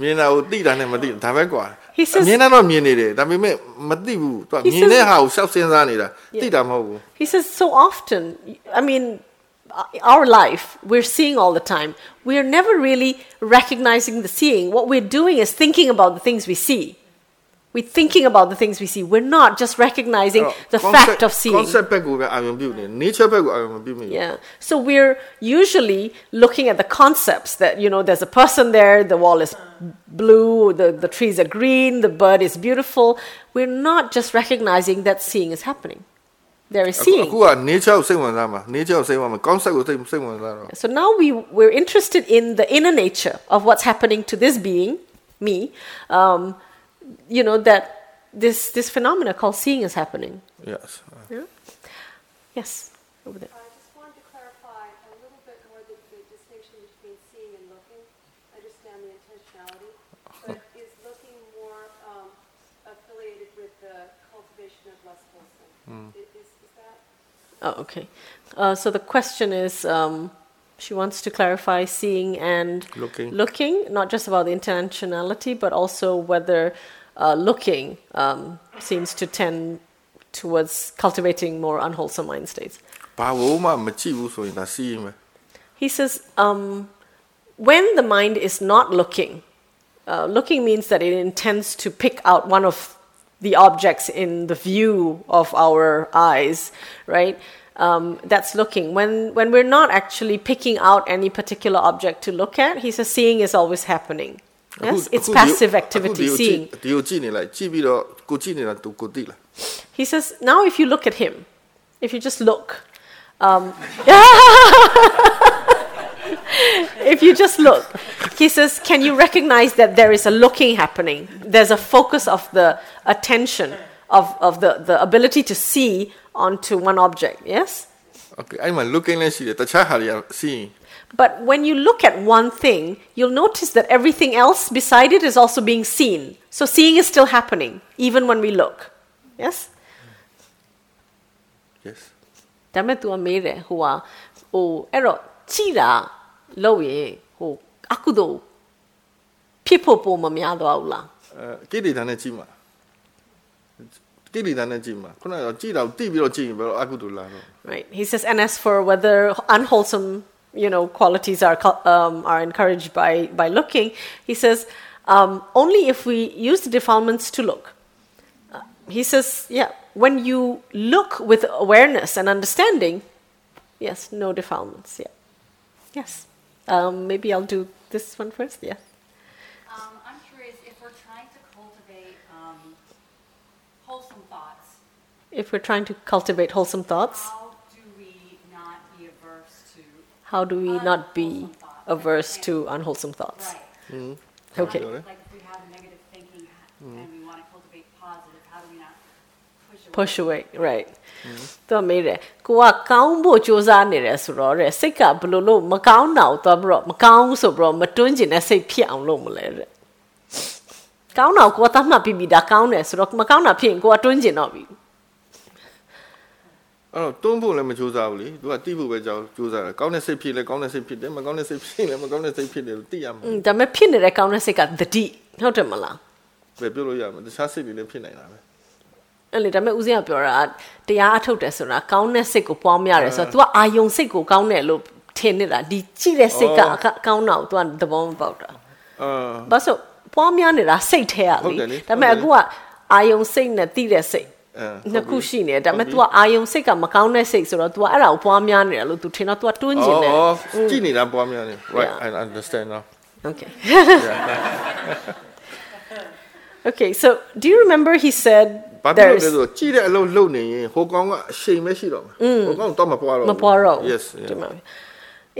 မြင်တာကိုသိတာနဲ့မသိဒါပဲကွာ He says- မြင်တာတော့မြင်နေတယ်ဒါပေမဲ့မသိဘူးသူက He မြင်တဲ့ says- ဟာကိုရှောက်စဉ်းစားနေတာသိတာမဟုတ်ဘူး He says so often, I mean, uh, our life, we're seeing all the time. We're never really recognizing the seeing. What we're doing is thinking about the things we see. We're thinking about the things we see. We're not just recognizing the fact of seeing. concept ဘက်ကိုပဲအာရုံပြုနေ nature ဘက်ကိုအာရုံမပြုမိဘူး Yeah. So we're usually looking at the concepts that, you know, there's a person there, the wall is blue, the, the trees are green, the bird is beautiful. We're not just recognizing that seeing is happening. There is အခု seeing. အခုက nature ကိုစိတ်ဝင်စားမှာ nature ကိုစိတ်ဝင်စားမှာ concept ကိုစိတ်စိတ်ဝင်စားတော့ So now we, we're interested in the inner nature of what's happening to this being, me, um, you know, that this, this phenomena called seeing is happening. yes Yes, over there. I just wanted to clarify a little bit more the, the distinction between seeing and looking. Understand the intentionality, but is looking more um, affiliated with the cultivation of less wholesome? I- Is, is that? Oh, okay. Uh, so the question is um, she wants to clarify seeing and looking, looking not just about the intentionality, but also whether uh, looking um, seems to tend towards cultivating more unwholesome mind states. He says, um, when the mind is not looking, uh, looking means that it intends to pick out one of the objects in the view of our eyes, right? um, that's looking. When when we're not actually picking out any particular object to look at, he says seeing is always happening. Yes, it's passive activity. Seeing. He says now if you look at him, if you just look, um, if you just look, he says, can you recognize that there is a looking happening? There's a focus of the attention of, of the, the ability to see onto one object, yes? okay အဲ့မှာ looking လည်းရှိတယ်တခြားဟာတွေကစီးရင် But when you look at one thing, you'll notice that everything else beside it is also being seen. So seeing is still happening, even when we look. Yes? yes ဒါပေမဲ့ तू ကမေးတယ်ဟိုဟာဟိုအဲ့တော့ကြည်တာလို့ရင်ဟိုအကုသို့ဖြစ်ဖို့ပုံမများတော့ဘူးလား အဲကိလေသာနဲ့ကြည့်မှာ right. He says and as for whether unwholesome you know qualities are um, are encouraged by by looking he says um, only if we use the defilements to look. Uh, he says yeah when you look with awareness and understanding yes no defilements yeah. Yes. Um, maybe i'll do this one first yeah if we're trying to cultivate wholesome thoughts, how do we not be averse to how do we not be unwholesome thoughts? averse Like, to unwholesome thoughts? Right. Okay. Like, like if we have negative thinking and we want to cultivate positive, how do we not push away? Push away, right. သူကမေးတယ်ကိုကကောင်းဖို့စူးစမ်းနေတယ်ဆိုတော့တဲ့စိတ်ကဘယ်လိုလို့မကောင်းတာကိုသွားပြီးတော့မကောင်းဘူးဆိုပြီးတော့မတွန်းကျင်တဲ့စိတ်ဖြစ်အောင်လုပ်မလဲတဲ့ကောင်းတာကိုကိုကသတ်မှတ်ပြီးပြီဒါကောင်းတယ်ဆိုတော့မကောင်းတာဖြစ်ရင်ကိုကတွန်းကျင်တော့ပြီ အဲ့တော့တွန်းဖို့လည်းမကြိုးစားဘူးလေသူကတိဖို့ပဲကြောက်ကြိုးစားတယ်ကောင်းတဲ့စိတ်ဖြစ်လဲကောင်းတဲ့စိတ်ဖြစ်တယ်မကောင်းတဲ့စိတ်ဖြစ်လဲမကောင်းတဲ့စိတ်ဖြစ်တယ်လို့သိရမှာ อืมဒါပေမဲ့ဖြစ်နေတဲ့ကောင်းတဲ့စိတ်ကသတိဟုတ်တယ်မလား ပဲပြောလို့ရမှာတခြားစိတ်တွေလည်းဖြစ်နိုင်တာပဲ အဲ့လေဒါပေမဲ့ဦးဇင်းကပြောတာတရားအထုတ်တယ်ဆိုတာကောင်းတဲ့စိတ်ကိုပွားများတယ်ဆိုတော့ तू ကအာယုံစိတ်ကိုကောင်းတယ်လို့ထင်နေတာဒီကြည့်တဲ့စိတ်က အော် အကကောင်းတာကို तू ကသဘောမပေါက်တာ အာ ဘာလို့ပွားများနေတာစိတ်ထဲရ ဟုတ်တယ်လေ လေဒါပေမဲ့ ဟုတ် အခု တယ် ကအာယုံစိတ်နဲ့တိတဲ့စိတ် အဲ နှစ်ခုရှိနေတယ်ဒါပေမဲ့ तू ဟုတ် က ပြီ အာယုံစိတ်ကမကောင်းတဲ့စိတ်ဆိုတော့ तू ကအဲ့ဒါကိုပွားများနေတာလို့ तू ထင်တော့ तू ကတွန်းကျင်တယ် အော်ကြည့်နေတာပွားများနေ right Yeah. i understand now okay Okay, so do you remember he said ဘာဖြစ်လို့ there's လဲဆိုတော့ကြည့်တဲ့အလုပ်လုပ်နေရင်ဟိုကောင်ကအရှိန်ပဲရှိတော့မှာဟိုကောင်တော့မပွားတော့ဘူး Maporo. yes yeah.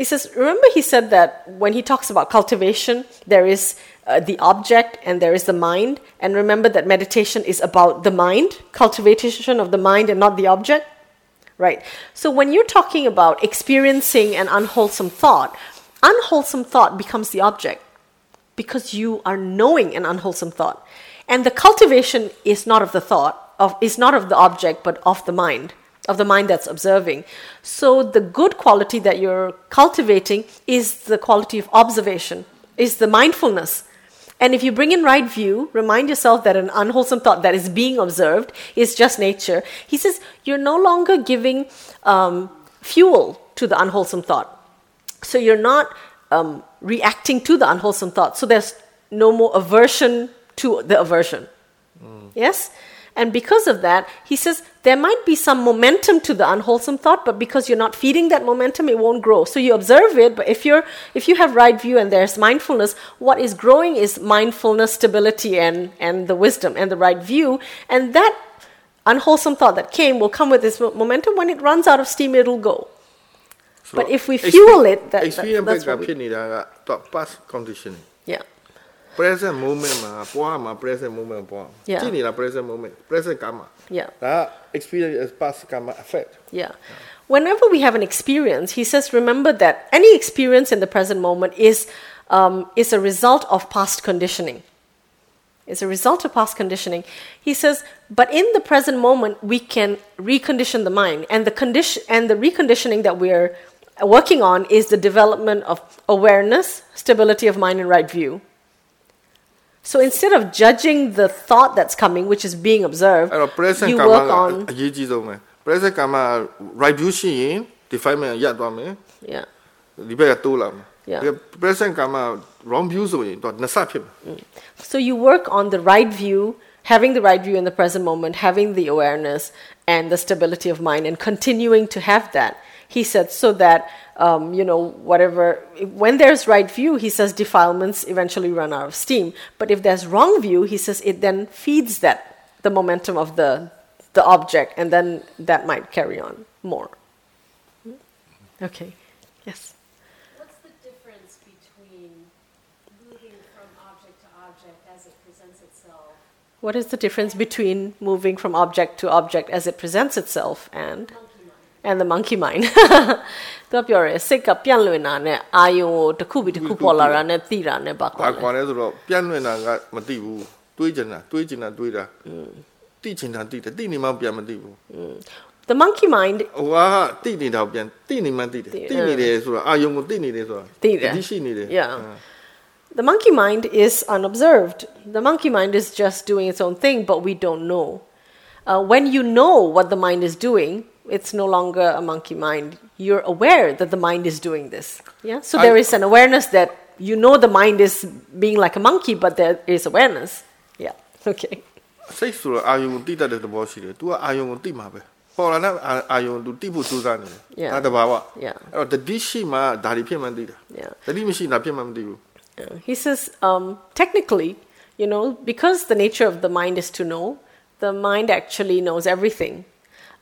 He says, remember he said that when he talks about cultivation, there is uh, the object and there is the mind. And remember that meditation is about the mind, cultivation of the mind and not the object. Right. So when you're talking about experiencing an unwholesome thought, unwholesome thought becomes the object because you are knowing an unwholesome thought. And the cultivation is not of the thought, of is not of the object, but of the mind, of the mind that's observing. So the good quality that you're cultivating is the quality of observation, is the mindfulness. And if you bring in right view, remind yourself that an unwholesome thought that is being observed is just nature. He says you're no longer giving um, fuel to the unwholesome thought. So you're not um, reacting to the unwholesome thought. So there's no more aversion to the aversion. Yes? And because of that, he says there might be some momentum to the unwholesome thought, but because you're not feeding that momentum, it won't grow. So you observe it, but if you're if you have right view and there's mindfulness, what is growing is mindfulness, stability, and and the wisdom and the right view, and that unwholesome thought that came will come with this momentum. When it runs out of steam, it'll go. So but if we fuel it, that, that, that's what we, thought past conditioning. Yeah. Present moment present moment present moment，present karma。Yeah. ဒါက experience is past karma effect Yeah. Whenever we have an experience, he says, remember that any experience in the present moment is, um, is a result of past conditioning. It's a result of past conditioning. He says, but in the present moment, we can recondition the mind. And the, condition, and the reconditioning that we're working on is the development of awareness, stability of mind, and right view. So instead of judging the thought that's coming, which is being observed, အဲ့တော့ present you karma work က on အရေးကြီးဆုံးပဲ present karma က right view ရှိရင် definement ရပ်သွားမယ် yeah. ဒီဘက်ကတိုးလာမယ် Yeah. ဒီ present karma wrong view ဆိုရင်တော့နှစ်ဆဖြစ်မယ် So you work on the right view, having the right view in the present moment, having the awareness and the stability of mind, and continuing to have that. He said so that um, you know whatever when there's right view, he says defilements eventually run out of steam. But if there's wrong view, he says it then feeds that the momentum of the the object, and then that might carry on more. Okay. Yes. What's the difference between moving from object to object as it presents itself? What is the difference between moving from object to object as it presents itself and and the monkey mind? သူကပြောရဲစိတ်ကပြန့်လွင်တာနဲ့အာယုံကိုတစ်ခုပြီးတစ်ခုပေါ်လာတာနဲ့သိတာနဲ့ဘာကွာ ဘာ လဲ ကွာလဲဆိုတော့ပြန့်လွင်တာကမသိဘူးတွေးကျင်တာတွေးကျင်တာတွေးတာသိချင်တာသိတယ်သိနေမှပြန်မသိဘူး The monkey mind ဟိုကသိနေတာကိုပြန်သိနေမှသိတယ် သိ သိနေတယ်ဆိုတော့အာယုံကိုသိနေတယ်ဆိုတာ သိတယ် ဒီရှိနေတယ် Yeah. The monkey mind is unobserved. The monkey mind is just doing its own thing, but we don't know. Uh, when you know what the mind is doing, it's no longer a monkey mind. You're aware that the mind is doing this. Yeah. So I- there is an awareness that you know the mind is being like a monkey, but there is awareness. Yeah. Okay. စိတ်ဆိုတော့အာယုံကိုသိတတ်တဲ့သဘောရှိတယ် तू ကအာယုံကိုသိမှာပဲပေါ်လာတဲ့အာအာယုံ तू သိဖို့ကြိုးစားနေတယ် Yeah. ဒါတဘာဝ Yeah. အဲ့တော့တတိရှိမှဒါတွေဖြစ်မှန်းသိတာ Yeah. တတိမရှိတာဖြစ်မှန်းမသိဘူး Yeah. He says, um, technically, you know, because the nature of the mind is to know, the mind actually knows everything.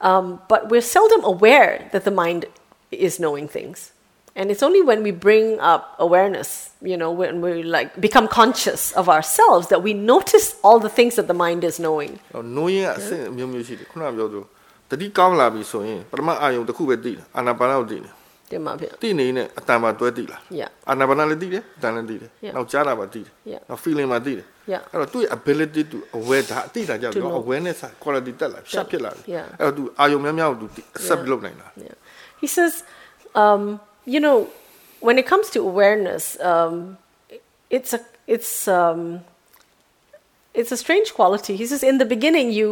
Um, but we're seldom aware that the mind is knowing things. And it's only when we bring up awareness, you know, when we like become conscious of ourselves that we notice all the things that the mind is knowing. ဟိုနိုးရင်အဆင့်အမျိုးမျိုးရှိတယ်ခုနကပြောသလိုတတိကောင်းလာပြီဆိုရင်ပထမအာယုံတစ်ခုပဲသိတယ်အာနာပါနကိုသိတယ် Dimabhya. သိနေနဲ့အတန်ပါတွဲသိလာ Yeah. အာနာပါနလည်းသိတယ်အတန်လည်းသိတယ် Yeah. နောက်ကြားတာပါသိတယ် Yeah.နောက် feeling ပါသိတယ် Yeah. အဲ့တော့သူ့ရဲ့ ability to aware ဒါအသိတာကြောင့် To တော့ know. awareness က quality တက်လာရှက်ဖြစ်လာတယ် Yeah. အဲ့တော့သူအာယုံများများကိုသူ accept လုပ်နိုင်တာ Yeah. He says, um, you know, when it comes to awareness, um, it's a it's um, it's a strange quality. He says in the beginning, you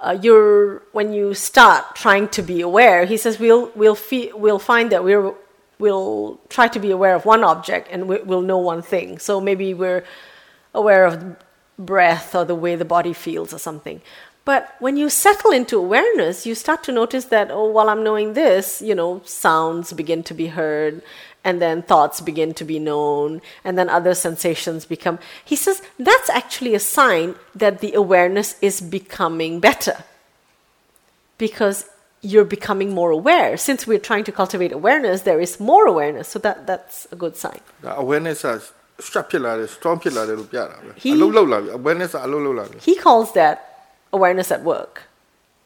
uh, you're when you start trying to be aware. He says we'll we'll we'll find that we're we'll try to be aware of one object and we, we'll know one thing. So maybe we're aware of breath or the way the body feels or something. But when you settle into awareness, you start to notice that, oh, while I'm knowing this, you know, sounds begin to be heard and then thoughts begin to be known, and then other sensations become. He says that's actually a sign that the awareness is becoming better because you're becoming more aware. Since we're trying to cultivate awareness, there is more awareness, so that, that's a good sign. ဒါ awareness က strap ဖြစ်လာတယ် strong ဖြစ်လာတယ်လို့ပြတာပဲ He- အလုံးလုံးလာပြီ awareness ကအလုံးလုံးလာပြီ He calls that awareness at work.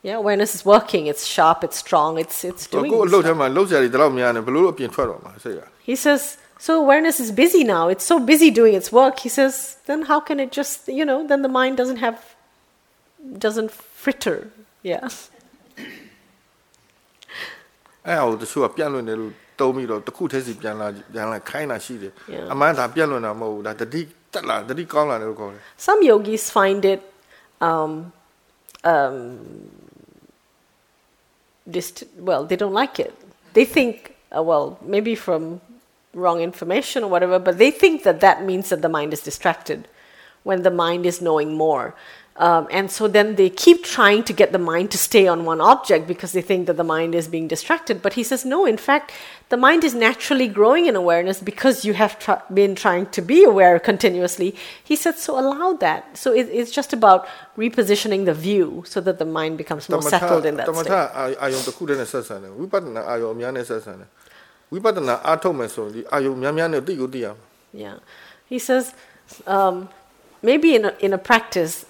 Yeah, awareness is working, it's sharp, it's strong, it's, it's ကို doing ကိုအလုပ် stuff. ထဲမှာလှုပ်ရှားတွေဒီလောက်များနေဘယ်လို့အပြင်ထွက်တော့မှာစိတ်က He says, so awareness is busy now. It's so busy doing its work. He says, then how can it just, you know, then the mind doesn't have, doesn't fritter. Yeah. အဲ့ဟိုတချို့ကပြန့်လွင့်တယ်လို့တုံးပြီးတော့တစ်ခုတည်းစီပြန်လာပြန်လာခိုင်းတာရှိတယ် Yeah. အမှန်ဒါပြန့်လွင့်တာမဟုတ်ဘူးဒါတတိတက်လာတတိကောင်းလာတယ်လို့ခေါ်တယ် Some yogis find it, um, um, dist- well, they don't like it. They think, uh, well, maybe from wrong information or whatever, but they think that that means that the mind is distracted when the mind is knowing more. Um, and so then they keep trying to get the mind to stay on one object because they think that the mind is being distracted. But he says, no, in fact, the mind is naturally growing in awareness because you have tr- been trying to be aware continuously. He said, so allow that. So it, it's just about repositioning the view so that the mind becomes more settled in that state. အာအာယုံတစ်ခုတည်းနဲ့ဆက်ဆံတယ်ဝိပဿနာအာယုံအများနဲ့ဆက်ဆံတယ်ဝိပဿနာအားထုတ်မယ်ဆိုရင်ဒီအာယုံများများနဲ့သိကိုသိရမှာ Yeah. He says, um, maybe in a, in a practice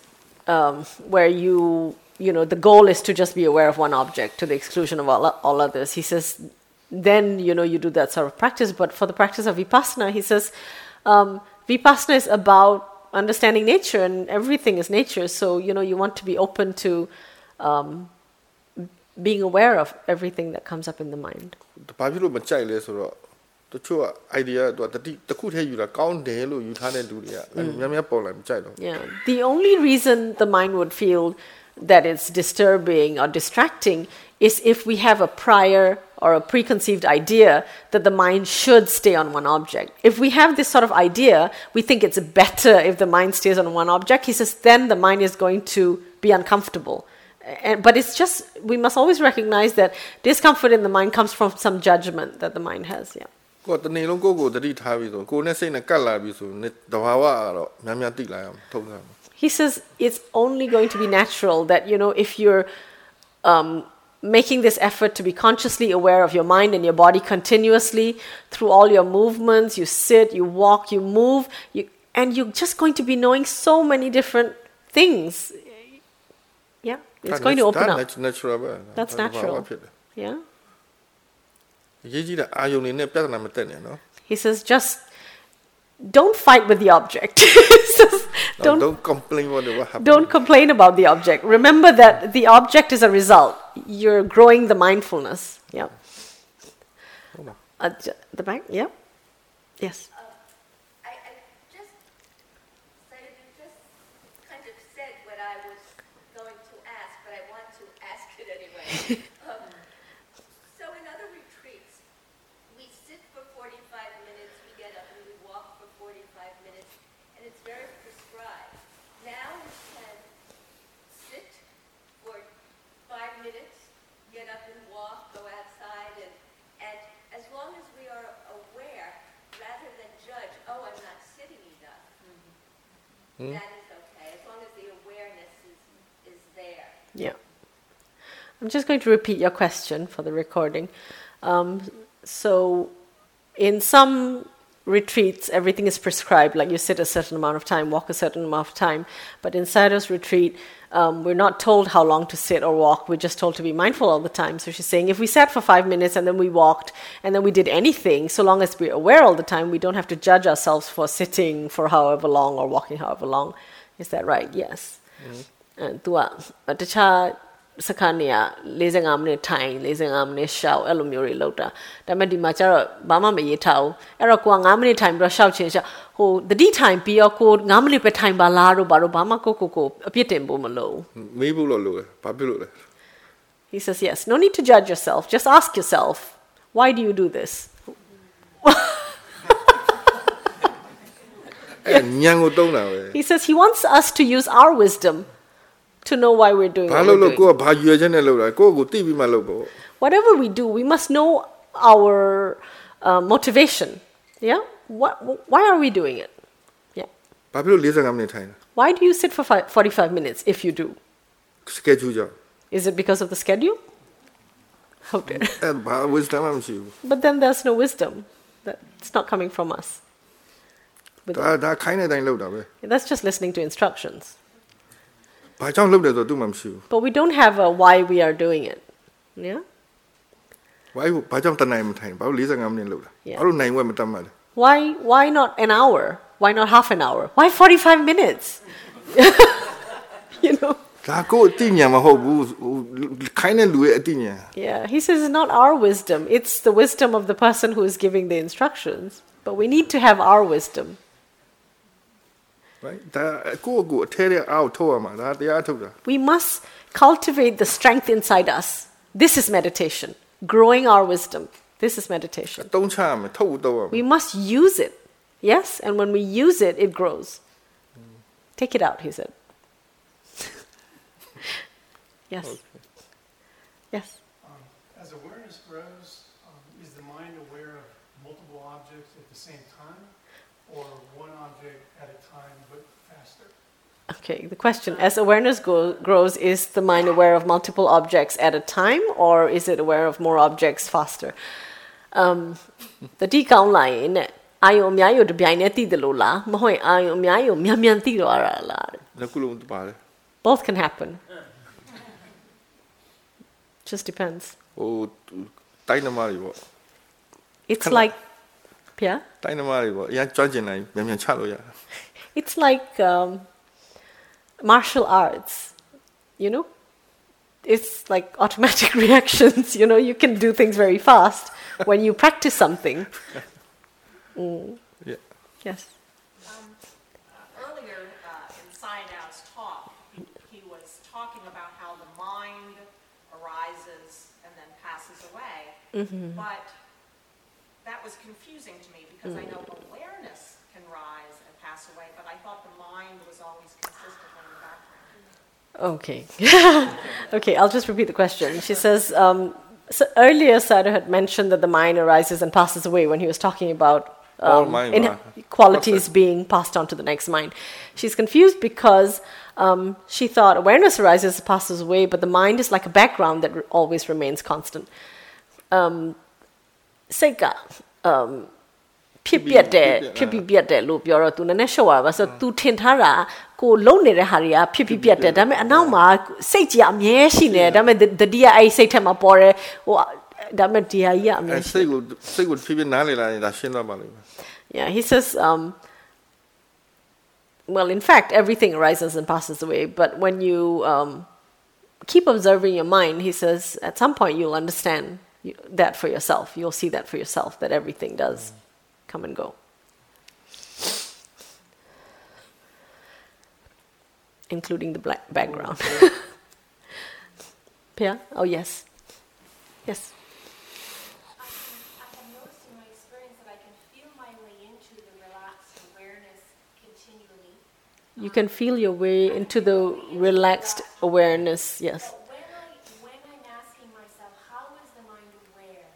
um, where you, you know, the goal is to just be aware of one object to the exclusion of all, all others. He says, then, you know, you do that sort of practice. But for the practice of Vipassana, he says, um, Vipassana is about understanding nature and everything is nature. So, you know, you want to be open to um, being aware of everything that comes up in the mind. ဘာဖြစ်လို့မကြိုက်လဲဆိုတော့တချို့က idea ကသူကတတိတစ်ခုတည်းယူတာကောင်းတယ်လို့ယူထားတဲ့လူတွေကအဲ့လိုများများပေါ်လာမကြိုက်တော့ Yeah. The only reason the mind would feel that it's disturbing or distracting is if we have a prior or a preconceived idea that the mind should stay on one object. If we have this sort of idea, we think it's better if the mind stays on one object. He says then the mind is going to be uncomfortable. And, but it's just, we must always recognize that discomfort in the mind comes from some judgment that the mind has. Yeah. ကိုယ်ကတနေ့လုံးကိုယ့်ကိုယ်တတိထားပြီးဆိုကိုယ်နဲ့စိတ်နဲ့ကတ်လာပြီးဆိုရင်တဘာဝကတော့များများသိလာအောင်ထုံးတာ He says it's only going to be natural that, you know, if you're um, making this effort to be consciously aware of your mind and your body continuously through all your movements, you sit, you walk, you move, you, and you're just going to be knowing so many different things. Yeah, it's going to open up. That's natural ပဲ That's ဒါသဘာဝ natural. ဖြစ်တယ် Yeah. အရေးကြီးတာအာယုံနေနဲ့ပြဿနာမတက်နဲ့နော် He says just don't fight with the object. He says, don't, don't don't complain what what happened Don't complain about the object. Remember that the object is a result. You're growing the mindfulness. Yeah. Uh, j- the back. Yeah. Yes. That is okay, as long as the awareness is, is there. Yeah. I'm just going to repeat your question for the recording. Um, so, in some retreats, everything is prescribed. Like you sit a certain amount of time, walk a certain amount of time. But in Sayadaw's retreat, um, we're not told how long to sit or walk. We're just told to be mindful all the time. So she's saying if we sat for five minutes and then we walked and then we did anything, so long as we're aware all the time, we don't have to judge ourselves for sitting for however long or walking however long. Is that right? Yes. Mm-hmm. Uh, စခန်းနေရ45မိနစ်ထိုင်45မိနစ်ရှောက်အဲ့လိုမျိုးတွေလောက်တာဒါပေမဲ့ဒီမှာကျတော့ဘာမှမရေးထားဘူးအဲ့တော့ကိုက9မိနစ်ထိုင်ပြီးတော့ရှောက်ချင်းရှောက်ဟိုတတိထိုင်ပြီးတော့ကို9မိနစ်ပဲထိုင်ပါလားတို့ဘာလို့ဘာမှကိုကိုကိုအပြစ်တင်ဖို့မလိုဘူး မေးဖို့လို့လို့ဘာဖြစ်လို့လဲ He says yes no need to judge yourself just ask yourself why do you do this အဲ့ညံကိုတုံးတာပဲ He says he wants us to use our wisdom to know why we're doing ဘာ what လို့ we're လို့ doing. ကိုကဘာရွယ်ချက်နဲ့လုပ်တာကိုယ့်ကိုသိပြီးမှလုပ်ပေါ့ whatever we do, we must know our uh, motivation. Yeah? What, why are we doing it? Yeah. ဘာဖြစ်လို့45မိနစ်ထိုင်လဲ Why do you sit for fi 45 minutes if you do? schedule ကြောင့် Is it because of the schedule? Okay. အဲ့ဘာ wisdom မှမရှိဘူး but then there's no wisdom. That's not coming from us. But ဒါဒါခိုင်းတဲ့အတိုင်းလုပ်တာပဲ that's just listening to instructions. ဘာကြောင့်လုပ်တယ်ဆိုတော့သူ့မှမရှိဘူး But we don't have a why we are doing it. Yeah? why ဘာကြောင့်တနိုင်မထိုင်ဘာလို့45မိနစ်လုပ်တာ Yeah. ဘာလို့နိုင်ဝက်မတတ်မှလဲ Why why not an hour? Why not half an hour? Why 45 minutes? you know? ဒါကိုယ့်အသိဉာဏ်မဟုတ်ဘူးဟိုခိုင်းတဲ့လူရဲ့အသိဉာဏ် Yeah, he says it's not our wisdom, it's the wisdom of the person who is giving the instructions. But we need to have our wisdom. right ဒါကိုယ့်ကိုယ်အထဲထဲအောက်ထုတ်ရမှာဒါတရားထုတ်တာ We must cultivate the strength inside us. This is meditation, growing our wisdom. This is meditation. တုံးချရမယ်ထုတ်တော့ရမယ် We must use it. Yes, and when we use it, it grows. Take it out, he said. yes. Yes. Um, As awareness grows, um, is the mind aware of multiple objects at the same time? Or one object at a time but faster? Okay, the question as awareness go- grows, is the mind aware of multiple objects at a time or is it aware of more objects faster? Um, တတိကောင်းလာရင်တဲ့အာယုံအများကြီးကိုတစ်ပြိုင်တည်းသိတယ်လို့လားမဟုတ်ရင်အာယုံအများကြီးကိုမြန်မြန်သိတော့ရတာလားတဲ့ လက်ခုလုံးပါတယ် Both can happen. Just depends. ဟိုတိုင်းနမတွေပေါ့ It's Can- like, yeah, တိုင်းနမတွေပေါ့အရင်ကြွကျင်တိုင်းမြန်မြန်ချလို့ရတယ် it's like um, martial arts, you know? It's like automatic reactions, you know, you can do things very fast when you practice something. Yeah. Yes. Um, Earlier uh, in Sayadaw's talk, he, he was talking about how the mind arises and then passes away. But that was confusing to me because I hmm. know awareness can rise and pass away, but I thought the mind was always consistent in the background. Okay. okay, I'll just repeat the question. She says, um, so earlier Sayadaw had mentioned that the mind arises and passes away when he was talking about um, in- qualities being passed on to the next mind. She's confused because um, she thought awareness arises, passes away, but the mind is like a background that always remains constant. Um, Seika, um, ဖြစ်ပြတ်တယ်ဖြစ်ပြီးပြတ်တယ်လို့ပြောတော့ तू နည်းနည်းရှုပ်ရပါဆိုတော့ तू ထင်ထားတာကိုလုံနေတဲ့ဟာတွေကဖြစ်ပြီးပြတ်တယ်ဒါပေမဲ့အနောက်မှာစိတ်ကြီးအမြဲရှိနေတယ်ဒါပေမဲ့တတိယအဲ့စိတ်ထက်မှာပေါ်တယ်ဟိုဒါပေမဲ့ဒီဟာကြီးကအမြဲ အဲ ရှိ စိတ်ကိုစိတ်ကိုဖြည်းဖြည်းနားလေလာရင်ဒါရှင်းသွားပါလိမ့်မယ် Yeah, he says, um, well, in fact, everything arises and passes away. But when you um, keep observing your mind, he says, at some point you'll understand you, that for yourself. You'll see that for yourself, that everything does come and go. Including the black background. Pia? Oh, yes. Yes. I can, I have noticed in my experience that I can feel my way into the relaxed awareness continually. You can feel your way into the relaxed awareness, yes. But when I when I'm asking myself, how is the mind aware?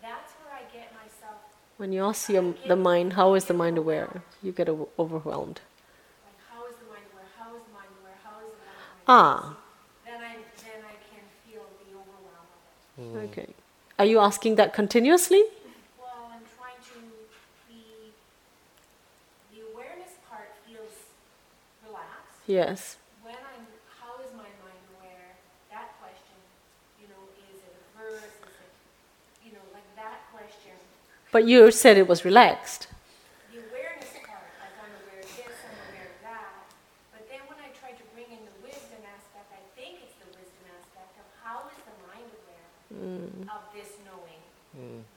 That's where I get myself When you ask your, the mind, how is the mind aware? You get o- overwhelmed. like, how is the mind aware? How is the mind aware? How is the mind aware? Ah, Then I then I can feel the overwhelm of it. okay. Are you asking that continuously? Well, I'm trying to be. The awareness part feels relaxed. Yes. When I'm, how is my mind aware? That question, you know, is it averse? Is it, you know, like that question. But you said it was relaxed. The awareness part, like I'm aware of this, I'm aware of that. But then when I try to bring in the wisdom aspect, I think it's the wisdom aspect of how is the mind aware of this knowing.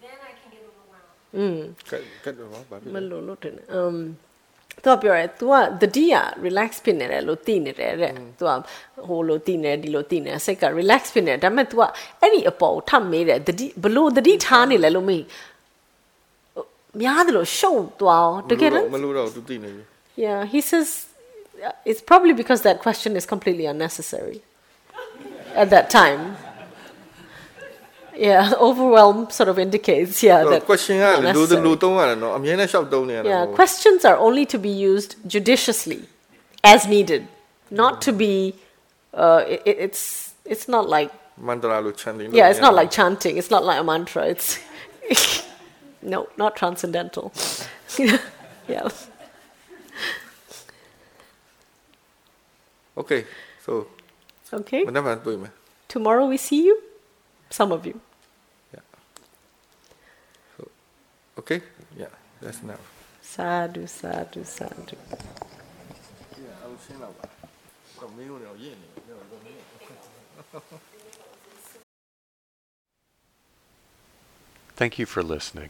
Then I can get overwhelmed. Mm. ကတ်ကတ်တော့ဘာဖြစ် မ လဲ လို့လို့တင်တယ် um သူကပြောရဲ तू ကတတိယ relax ဖြစ်နေတယ်လို့သိနေတယ်တဲ့ तू ကဟိုလိုသိနေတယ်ဒီလိုသိနေတယ်စိတ်က relax ဖြစ်နေတယ်ဒါပေမဲ့ तू ကအဲ့ဒီအပေါ်ကိုထပ်မေးတယ်တတိဘလို့တတိထားနေလဲလို့မေးဟို များတယ်လို့ရှုပ်သွားအောင်တကယ်တော့ မလို့တော့သူသိနေပြီ Yeah, he says uh, it's probably because that question is completely unnecessary at that time. Yeah, overwhelm sort of indicates, yeah, ဆို that တော့ question က not လူ necessary. လူသုံးရတယ်နော်အမြဲတမ်းရှောက်သုံးနေရတယ် Yeah, ပေါ့ questions are only to be used judiciously, as needed, not to be. Uh, it, it- it's it's not like မန္တရာလို chanting yeah, it's not like chanting. It's not like a mantra. It's No, not transcendental. yeah. Okay, so. Okay. Tomorrow we see you, some of you. Yeah. So, okay, yeah, that's now. Sadhu, sadhu, sadhu. Thank you for listening.